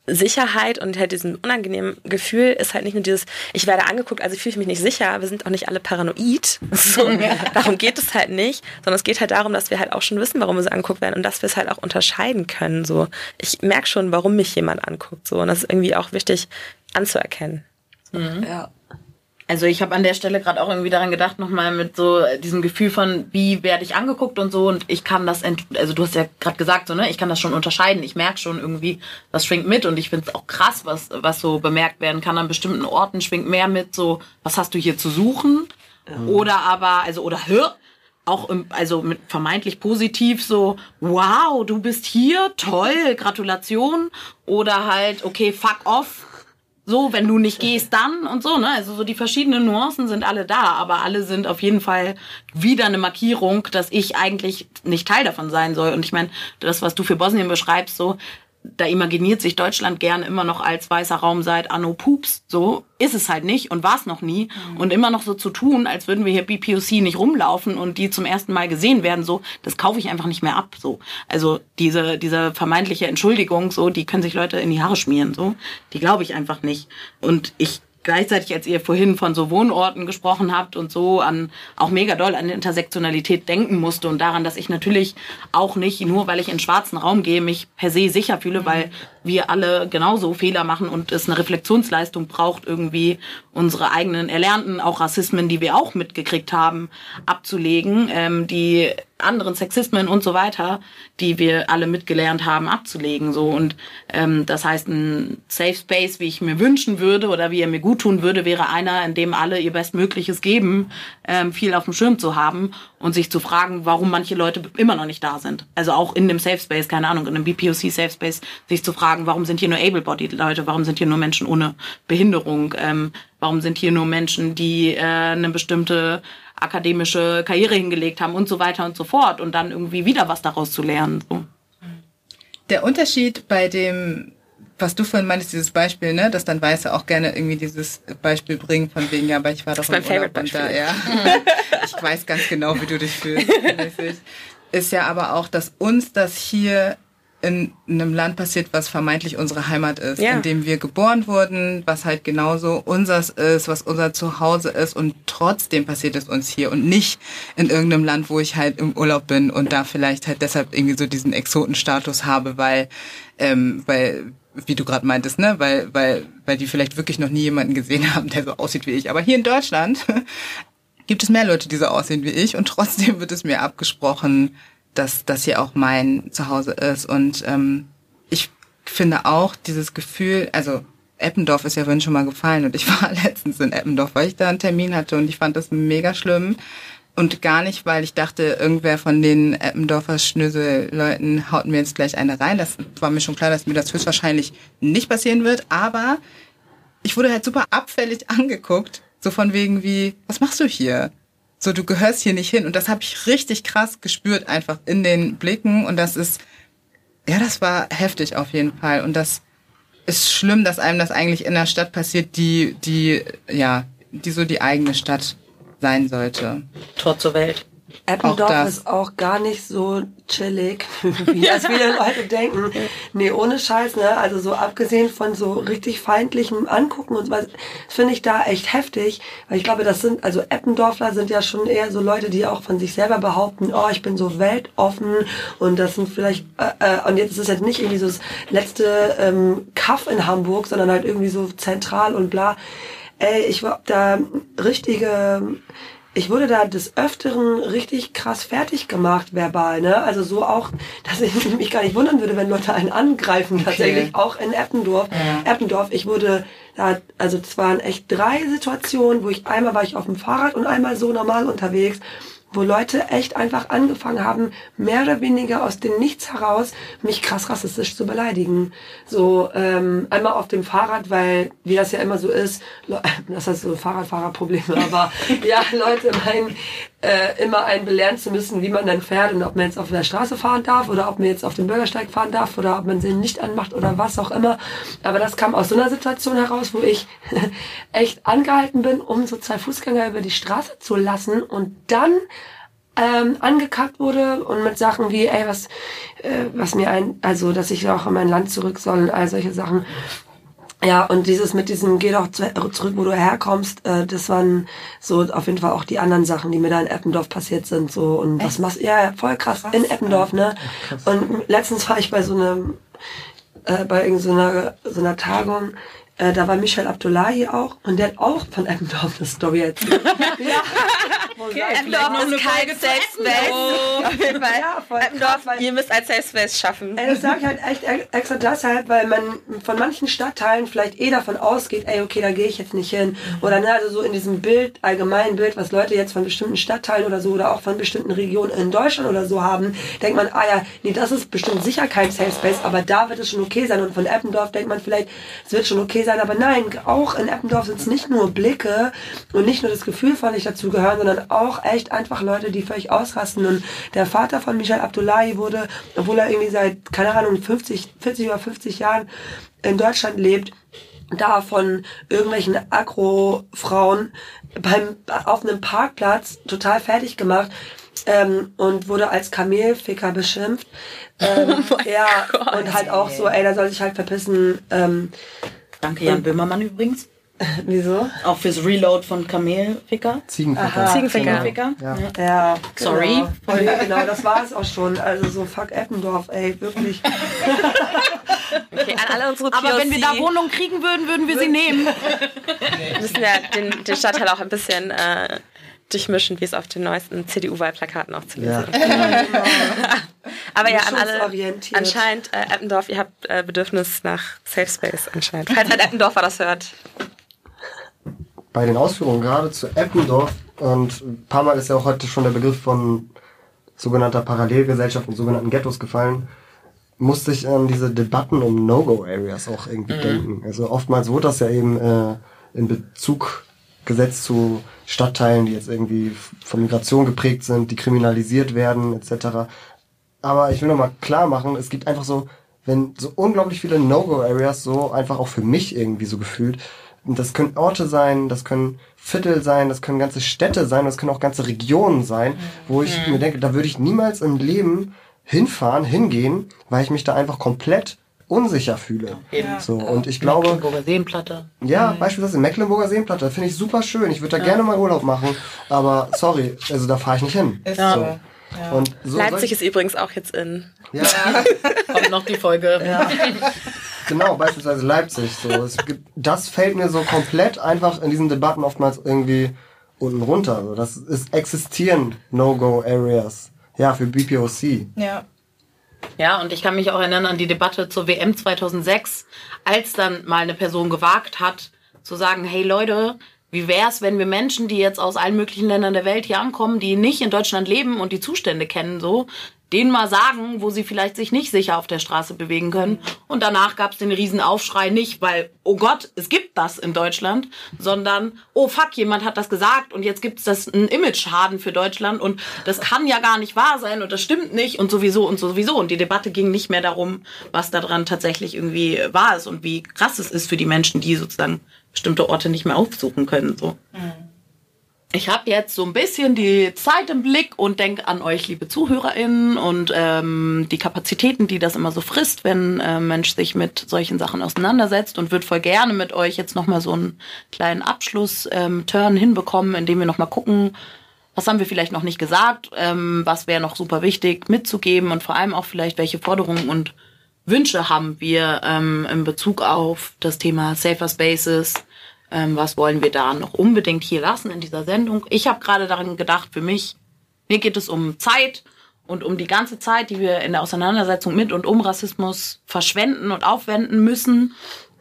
Sicherheit und halt diesem unangenehmen Gefühl ist halt nicht nur dieses, ich werde angeguckt, also fühle ich mich nicht sicher, wir sind auch nicht alle paranoid. <laughs> So, darum geht es halt nicht, sondern es geht halt darum, dass wir halt auch schon wissen, warum wir so angeguckt werden und dass wir es halt auch unterscheiden können. So, ich merke schon, warum mich jemand anguckt. So, und das ist irgendwie auch wichtig anzuerkennen. Ja. Also ich habe an der Stelle gerade auch irgendwie daran gedacht, nochmal mit so diesem Gefühl von, wie werde ich angeguckt und so. Und ich kann das, also du hast ja gerade gesagt, so, ne, ich kann das schon unterscheiden. Ich merke schon irgendwie, das schwingt mit. Und ich finde es auch krass, was, was so bemerkt werden kann. An bestimmten Orten schwingt mehr mit, so, was hast du hier zu suchen? Mhm. Oder aber, also, oder hör, auch im, also mit vermeintlich positiv so, wow, du bist hier, toll, Gratulation. Oder halt, okay, fuck off, so, wenn du nicht gehst, dann und so, ne? Also so die verschiedenen Nuancen sind alle da, aber alle sind auf jeden Fall wieder eine Markierung, dass ich eigentlich nicht Teil davon sein soll. Und ich meine, das, was du für Bosnien beschreibst, so, da imaginiert sich Deutschland gern immer noch als weißer Raum seit Anno Pups. So ist es halt nicht und war es noch nie. Mhm. Und immer noch so zu tun, als würden wir hier BPOC nicht rumlaufen und die zum ersten Mal gesehen werden, so, das kaufe ich einfach nicht mehr ab. So. Also diese, diese vermeintliche Entschuldigung, so, die können sich Leute in die Haare schmieren, so, die glaube ich einfach nicht. Und ich gleichzeitig, als ihr vorhin von so Wohnorten gesprochen habt und so an auch mega doll an Intersektionalität denken musste und daran, dass ich natürlich auch nicht, nur weil ich in schwarzen Raum gehe, mich per se sicher fühle, weil wir alle genauso Fehler machen und es eine Reflexionsleistung braucht, irgendwie unsere eigenen Erlernten, auch Rassismen, die wir auch mitgekriegt haben, abzulegen, ähm, die anderen Sexismen und so weiter, die wir alle mitgelernt haben, abzulegen. So und ähm, das heißt, ein Safe Space, wie ich mir wünschen würde oder wie er mir gut tun würde, wäre einer, in dem alle ihr Bestmögliches geben, ähm, viel auf dem Schirm zu haben und sich zu fragen, warum manche Leute immer noch nicht da sind. Also auch in dem Safe Space, keine Ahnung, in einem BPOC Safe Space, sich zu fragen, warum sind hier nur able-bodied Leute, warum sind hier nur Menschen ohne Behinderung, ähm, warum sind hier nur Menschen, die äh, eine bestimmte akademische Karriere hingelegt haben und so weiter und so fort und dann irgendwie wieder was daraus zu lernen. So. Der Unterschied bei dem was du vorhin meintest, dieses Beispiel, ne, dass dann Weiße auch gerne irgendwie dieses Beispiel bringen von wegen, ja, aber ich war doch das ist mein Favorite da, ja. <laughs> <laughs> ich weiß ganz genau, wie du dich fühlst. ist ja aber auch, dass uns das hier in einem Land passiert, was vermeintlich unsere Heimat ist, ja. in dem wir geboren wurden, was halt genauso unseres ist, was unser Zuhause ist und trotzdem passiert es uns hier und nicht in irgendeinem Land, wo ich halt im Urlaub bin und da vielleicht halt deshalb irgendwie so diesen Exotenstatus habe, weil ähm, weil wie du gerade meintest, ne, weil, weil, weil die vielleicht wirklich noch nie jemanden gesehen haben, der so aussieht wie ich. Aber hier in Deutschland <laughs> gibt es mehr Leute, die so aussehen wie ich und trotzdem wird es mir abgesprochen, dass das hier auch mein Zuhause ist. Und ähm, ich finde auch dieses Gefühl, also Eppendorf ist ja vorhin schon mal gefallen und ich war <laughs> letztens in Eppendorf, weil ich da einen Termin hatte und ich fand das mega schlimm. Und gar nicht, weil ich dachte, irgendwer von den Eppendorfer Schnösel-Leuten haut mir jetzt gleich eine rein. Das war mir schon klar, dass mir das höchstwahrscheinlich nicht passieren wird. Aber ich wurde halt super abfällig angeguckt. So von wegen wie, was machst du hier? So, du gehörst hier nicht hin. Und das habe ich richtig krass gespürt, einfach in den Blicken. Und das ist, ja, das war heftig auf jeden Fall. Und das ist schlimm, dass einem das eigentlich in der Stadt passiert, die, die, ja, die so die eigene Stadt sein sollte. Tor zur Welt. Eppendorf auch ist auch gar nicht so chillig, <laughs> wie das viele Leute denken. Nee, ohne Scheiß, ne? Also so abgesehen von so richtig feindlichem Angucken und was, finde ich da echt heftig. Weil ich glaube, das sind, also Eppendorfler sind ja schon eher so Leute, die auch von sich selber behaupten, oh, ich bin so weltoffen und das sind vielleicht, äh, äh, und jetzt ist es jetzt nicht irgendwie so das letzte ähm, Kaff in Hamburg, sondern halt irgendwie so zentral und bla ey, ich war da richtige, ich wurde da des Öfteren richtig krass fertig gemacht, verbal, ne? Also so auch, <laughs> dass ich mich gar nicht wundern würde, wenn Leute einen angreifen, tatsächlich, okay. auch in Eppendorf. Ja. Eppendorf, ich wurde da, also es waren echt drei Situationen, wo ich einmal war ich auf dem Fahrrad und einmal so normal unterwegs wo Leute echt einfach angefangen haben, mehr oder weniger aus dem Nichts heraus mich krass rassistisch zu beleidigen. So ähm, einmal auf dem Fahrrad, weil wie das ja immer so ist, <laughs> das heißt so Fahrradfahrerprobleme, aber <laughs> ja, Leute meinen, äh, immer einen belehren zu müssen, wie man dann fährt und ob man jetzt auf der Straße fahren darf oder ob man jetzt auf dem Bürgersteig fahren darf oder ob man sie nicht anmacht oder was auch immer. Aber das kam aus so einer Situation heraus, wo ich <laughs> echt angehalten bin, um so zwei Fußgänger über die Straße zu lassen und dann ähm, angekackt wurde und mit Sachen wie, ey, was, äh, was mir ein, also, dass ich auch in mein Land zurück soll und all solche Sachen. Ja, und dieses mit diesem geh doch zurück, wo du herkommst, äh, das waren so auf jeden Fall auch die anderen Sachen, die mir da in Eppendorf passiert sind. So und Echt? was machst ja, voll krass, krass. in Eppendorf, ne? Und letztens war ich bei so einem, äh, bei irgendeiner so einer, so einer Tagung Äh, da war Michel Abdullahi auch und der hat auch von Eppendorf eine Story erzählt. <laughs> ja. Okay, Eppendorf ist kein Safe Space. Auf jeden Fall. Ja, voll Eppendorf, krass, ihr müsst ein Safe Space schaffen. Ey, das sage ich halt echt extra deshalb, weil man von manchen Stadtteilen vielleicht eh davon ausgeht, ey, okay, da gehe ich jetzt nicht hin. Oder ne, also so in diesem Bild, allgemeinen Bild, was Leute jetzt von bestimmten Stadtteilen oder so oder auch von bestimmten Regionen in Deutschland oder so haben, denkt man, ah ja, nee, das ist bestimmt sicher kein Safe Space, aber da wird es schon okay sein. Und von Eppendorf denkt man vielleicht, es wird schon okay sein, aber nein, auch in Eppendorf sind es nicht nur Blicke und nicht nur das Gefühl von nicht dazugehören, sondern auch echt einfach Leute, die völlig ausrasten. Und der Vater von Michel Abdullahi wurde, obwohl er irgendwie seit, keine Ahnung, 50, 40 oder 50 Jahren in Deutschland lebt, da von irgendwelchen Agro-Frauen beim, auf einem Parkplatz total fertig gemacht. Ähm, und wurde als Kamelficker beschimpft. <laughs> Ähm, ja, und halt auch so, ey, da soll sich halt verpissen. Ähm, Danke Jan Böhmermann übrigens. <laughs> wieso? Auch fürs Reload von Kamelficker. Ziegenficker. Ziegenficker. Kamelficker. Ja. Ja, Sorry. Genau, voll, genau, das war es auch schon. Also so fuck Eppendorf, ey, wirklich. <laughs> Okay, an alle unsere Aber wenn wir da Wohnungen kriegen würden, würden wir sie nehmen. müssen wir den, den Stadtteil auch ein bisschen äh, durchmischen, wie es auf den neuesten CDU-Wahlplakaten auch zu lesen Ja. ist. <laughs> Aber ja, an alle, anscheinend, äh, Eppendorf, ihr habt äh, Bedürfnis nach Safe Space anscheinend. Falls ein Eppendorfer das hört. Bei den Ausführungen gerade zu Eppendorf und ein paar Mal ist ja auch heute schon der Begriff von sogenannter Parallelgesellschaft und sogenannten Ghettos gefallen, musste ich an diese Debatten um No-Go-Areas auch irgendwie denken. Also oftmals wurde das ja eben äh, in Bezug gesetzt zu Stadtteilen, die jetzt irgendwie von Migration geprägt sind, die kriminalisiert werden etc. Aber ich will nochmal klar machen, es gibt einfach so, wenn so unglaublich viele No-Go-Areas so einfach auch für mich irgendwie so gefühlt. Und das können Orte sein, das können Viertel sein, das können ganze Städte sein, das können auch ganze Regionen sein, wo ich mir denke, da würde ich niemals im Leben hinfahren, hingehen, weil ich mich da einfach komplett unsicher fühle. So, und ich glaube, Mecklenburger Seenplatte. ja, beispielsweise Mecklenburger Seenplatte, finde ich super schön. Ich würde da gerne mal Urlaub machen, aber sorry, also da fahre ich nicht hin. Ist so. so. Und so Leipzig ist übrigens auch jetzt in. ja, <laughs> Kommt noch die Folge. <laughs> genau, beispielsweise Leipzig. So, es gibt, das fällt mir so komplett einfach in diesen Debatten oftmals irgendwie unten runter. So, das ist existieren No-Go-Areas. Ja, für BPOC. Ja. Ja, und ich kann mich auch erinnern an die Debatte zur WM 2006, als dann mal eine Person gewagt hat, zu sagen, hey Leute, wie wär's, wenn wir Menschen, die jetzt aus allen möglichen Ländern der Welt hier ankommen, die nicht in Deutschland leben und die Zustände kennen, so, denen mal sagen, wo sie vielleicht sich nicht sicher auf der Straße bewegen können. Und danach gab es den riesen Aufschrei nicht, weil, oh Gott, es gibt das in Deutschland, sondern, oh fuck, jemand hat das gesagt und jetzt gibt es das einen Image-Schaden für Deutschland und das kann ja gar nicht wahr sein und das stimmt nicht und sowieso und sowieso. Und die Debatte ging nicht mehr darum, was daran tatsächlich irgendwie wahr ist und wie krass es ist für die Menschen, die sozusagen bestimmte Orte nicht mehr aufsuchen können. So. Ich habe jetzt so ein bisschen die Zeit im Blick und denke an euch, liebe ZuhörerInnen, und ähm, die Kapazitäten, die das immer so frisst, wenn äh, Mensch sich mit solchen Sachen auseinandersetzt und würde voll gerne mit euch jetzt nochmal so einen kleinen Abschluss-Turn hinbekommen, indem wir nochmal gucken, was haben wir vielleicht noch nicht gesagt, ähm, was wäre noch super wichtig mitzugeben und vor allem auch vielleicht, welche Forderungen und Wünsche haben wir ähm, in Bezug auf das Thema Safer Spaces, ähm, was wollen wir da noch unbedingt hier lassen in dieser Sendung. Ich habe gerade daran gedacht, für mich, mir geht es um Zeit und um die ganze Zeit, die wir in der Auseinandersetzung mit und um Rassismus verschwenden und aufwenden müssen.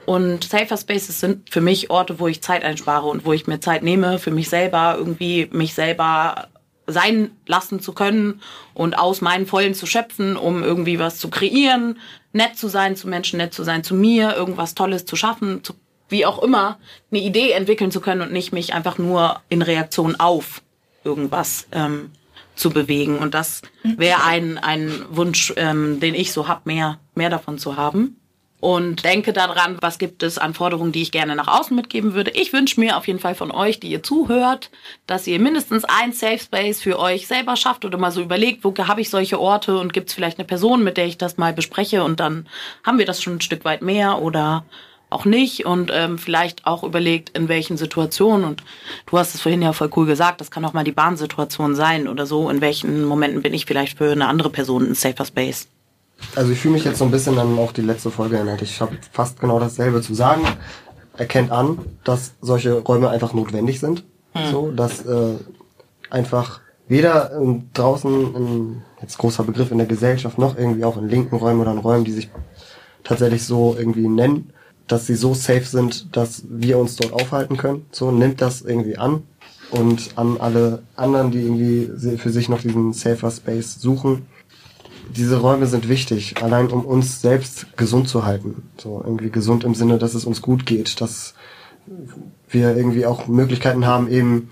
Und Safer Spaces sind für mich Orte, wo ich Zeit einspare und wo ich mir Zeit nehme, für mich selber irgendwie mich selber sein lassen zu können und aus meinen Vollen zu schöpfen, um irgendwie was zu kreieren, nett zu sein zu Menschen, nett zu sein zu mir, irgendwas Tolles zu schaffen, zu, wie auch immer, eine Idee entwickeln zu können und nicht mich einfach nur in Reaktion auf irgendwas ähm, zu bewegen. Und das wäre ein, ein Wunsch, ähm, den ich so hab, mehr, mehr davon zu haben und denke daran, was gibt es an Forderungen, die ich gerne nach außen mitgeben würde. Ich wünsche mir auf jeden Fall von euch, die ihr zuhört, dass ihr mindestens ein Safe Space für euch selber schafft oder mal so überlegt, wo habe ich solche Orte und gibt es vielleicht eine Person, mit der ich das mal bespreche und dann haben wir das schon ein Stück weit mehr oder auch nicht und ähm, vielleicht auch überlegt, in welchen Situationen und du hast es vorhin ja voll cool gesagt, das kann auch mal die Bahnsituation sein oder so, in welchen Momenten bin ich vielleicht für eine andere Person ein safer Space. Also ich fühle mich jetzt so ein bisschen an auch die letzte Folge erinnert. Ich habe fast genau dasselbe zu sagen. erkennt an, dass solche Räume einfach notwendig sind. Hm. So, dass äh, einfach weder ähm, draußen, in, jetzt großer Begriff in der Gesellschaft, noch irgendwie auch in linken Räumen oder in Räumen, die sich tatsächlich so irgendwie nennen, dass sie so safe sind, dass wir uns dort aufhalten können. So, nimmt das irgendwie an und an alle anderen, die irgendwie für sich noch diesen safer Space suchen. Diese Räume sind wichtig, allein um uns selbst gesund zu halten. So irgendwie gesund im Sinne, dass es uns gut geht, dass wir irgendwie auch Möglichkeiten haben, eben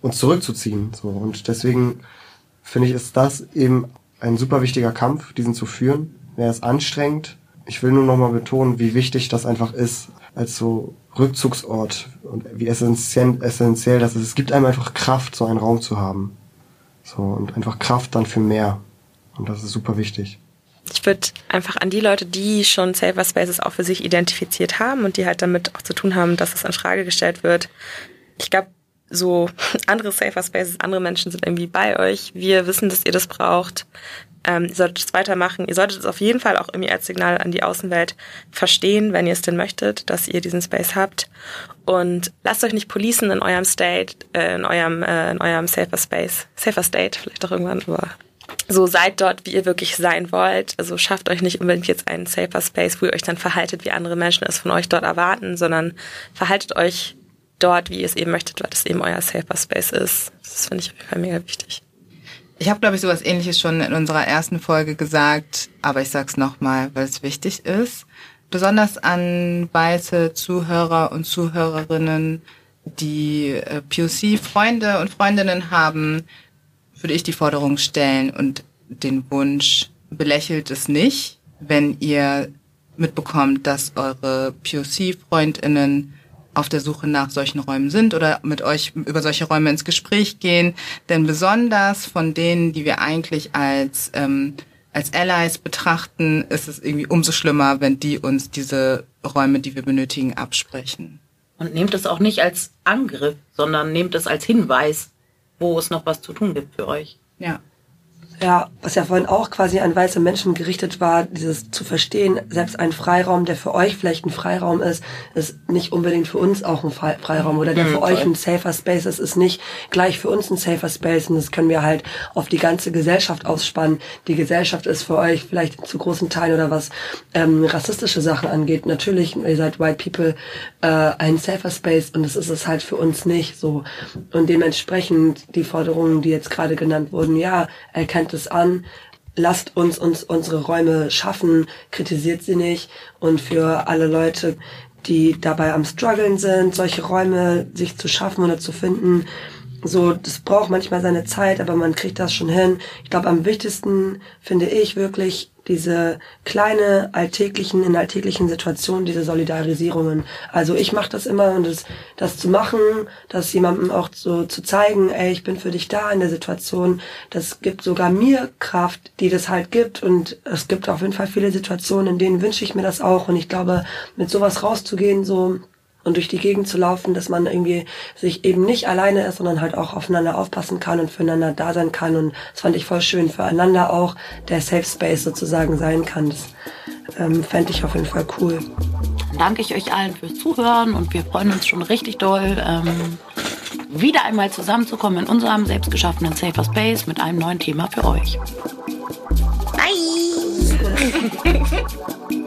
uns zurückzuziehen. So und deswegen finde ich, ist das eben ein super wichtiger Kampf, diesen zu führen. Er ist anstrengend. Ich will nur noch mal betonen, wie wichtig das einfach ist, als so Rückzugsort und wie essentiell, essentiell das ist. Es gibt einem einfach Kraft, so einen Raum zu haben. So, und einfach Kraft dann für mehr. Und das ist super wichtig. Ich würde einfach an die Leute, die schon Safer Spaces auch für sich identifiziert haben und die halt damit auch zu tun haben, dass es in Frage gestellt wird. Ich glaube, so <laughs> andere Safer Spaces, andere Menschen sind irgendwie bei euch. Wir wissen, dass ihr das braucht. Ähm, ihr solltet es weitermachen. Ihr solltet es auf jeden Fall auch irgendwie als Signal an die Außenwelt verstehen, wenn ihr es denn möchtet, dass ihr diesen Space habt. Und lasst euch nicht policen in eurem State, äh, in eurem, äh, in eurem Safer Space, Safer State vielleicht auch irgendwann, aber so seid dort, wie ihr wirklich sein wollt. Also schafft euch nicht unbedingt jetzt einen Safer Space, wo ihr euch dann verhaltet, wie andere Menschen es von euch dort erwarten, sondern verhaltet euch dort, wie ihr es eben möchtet, weil das eben euer Safer Space ist. Das finde ich auf jeden Fall mega wichtig. Ich habe, glaube ich, sowas ähnliches schon in unserer ersten Folge gesagt, aber ich sag's nochmal, weil es wichtig ist. Besonders an weiße Zuhörer und Zuhörerinnen, die äh, POC-Freunde und Freundinnen haben, würde ich die Forderung stellen und den Wunsch, belächelt es nicht, wenn ihr mitbekommt, dass eure POC-Freundinnen auf der Suche nach solchen Räumen sind oder mit euch über solche Räume ins Gespräch gehen. Denn besonders von denen, die wir eigentlich als, ähm, als Allies betrachten, ist es irgendwie umso schlimmer, wenn die uns diese Räume, die wir benötigen, absprechen. Und nehmt es auch nicht als Angriff, sondern nehmt es als Hinweis, wo es noch was zu tun gibt für euch. Ja. Ja, was ja vorhin auch quasi an weiße Menschen gerichtet war, dieses zu verstehen, selbst ein Freiraum, der für euch vielleicht ein Freiraum ist, ist nicht unbedingt für uns auch ein Freiraum oder der Mhm, für voll. euch ein safer Space ist, ist nicht gleich für uns ein safer Space und das können wir halt auf die ganze Gesellschaft ausspannen. Die Gesellschaft ist für euch vielleicht zu großen Teilen oder was ähm, rassistische Sachen angeht. Natürlich, ihr seid White People, äh, ein safer Space und das ist es halt für uns nicht so. Und dementsprechend die Forderungen, die jetzt gerade genannt wurden, ja, erkennt es an, lasst uns, uns unsere Räume schaffen, kritisiert sie nicht. Und für alle Leute, die dabei am struggeln sind, solche Räume sich zu schaffen oder zu finden, so, das braucht manchmal seine Zeit, aber man kriegt das schon hin. Ich glaube, am wichtigsten finde ich wirklich diese kleine alltäglichen, in alltäglichen Situationen, diese Solidarisierungen. Also ich mache das immer und das, das zu machen, das jemandem auch so zu zeigen, ey, ich bin für dich da in der Situation, das gibt sogar mir Kraft, die das halt gibt. Und es gibt auf jeden Fall viele Situationen, in denen wünsche ich mir das auch. Und ich glaube, mit sowas rauszugehen, so und durch die Gegend zu laufen, dass man irgendwie sich eben nicht alleine ist, sondern halt auch aufeinander aufpassen kann und füreinander da sein kann. Und das fand ich voll schön, füreinander auch der Safe Space sozusagen sein kann. Das ähm, fände ich auf jeden Fall cool. Dann danke ich euch allen fürs Zuhören und wir freuen uns schon richtig doll, ähm, wieder einmal zusammenzukommen in unserem selbstgeschaffenen Safer Space mit einem neuen Thema für euch. Bye! <laughs>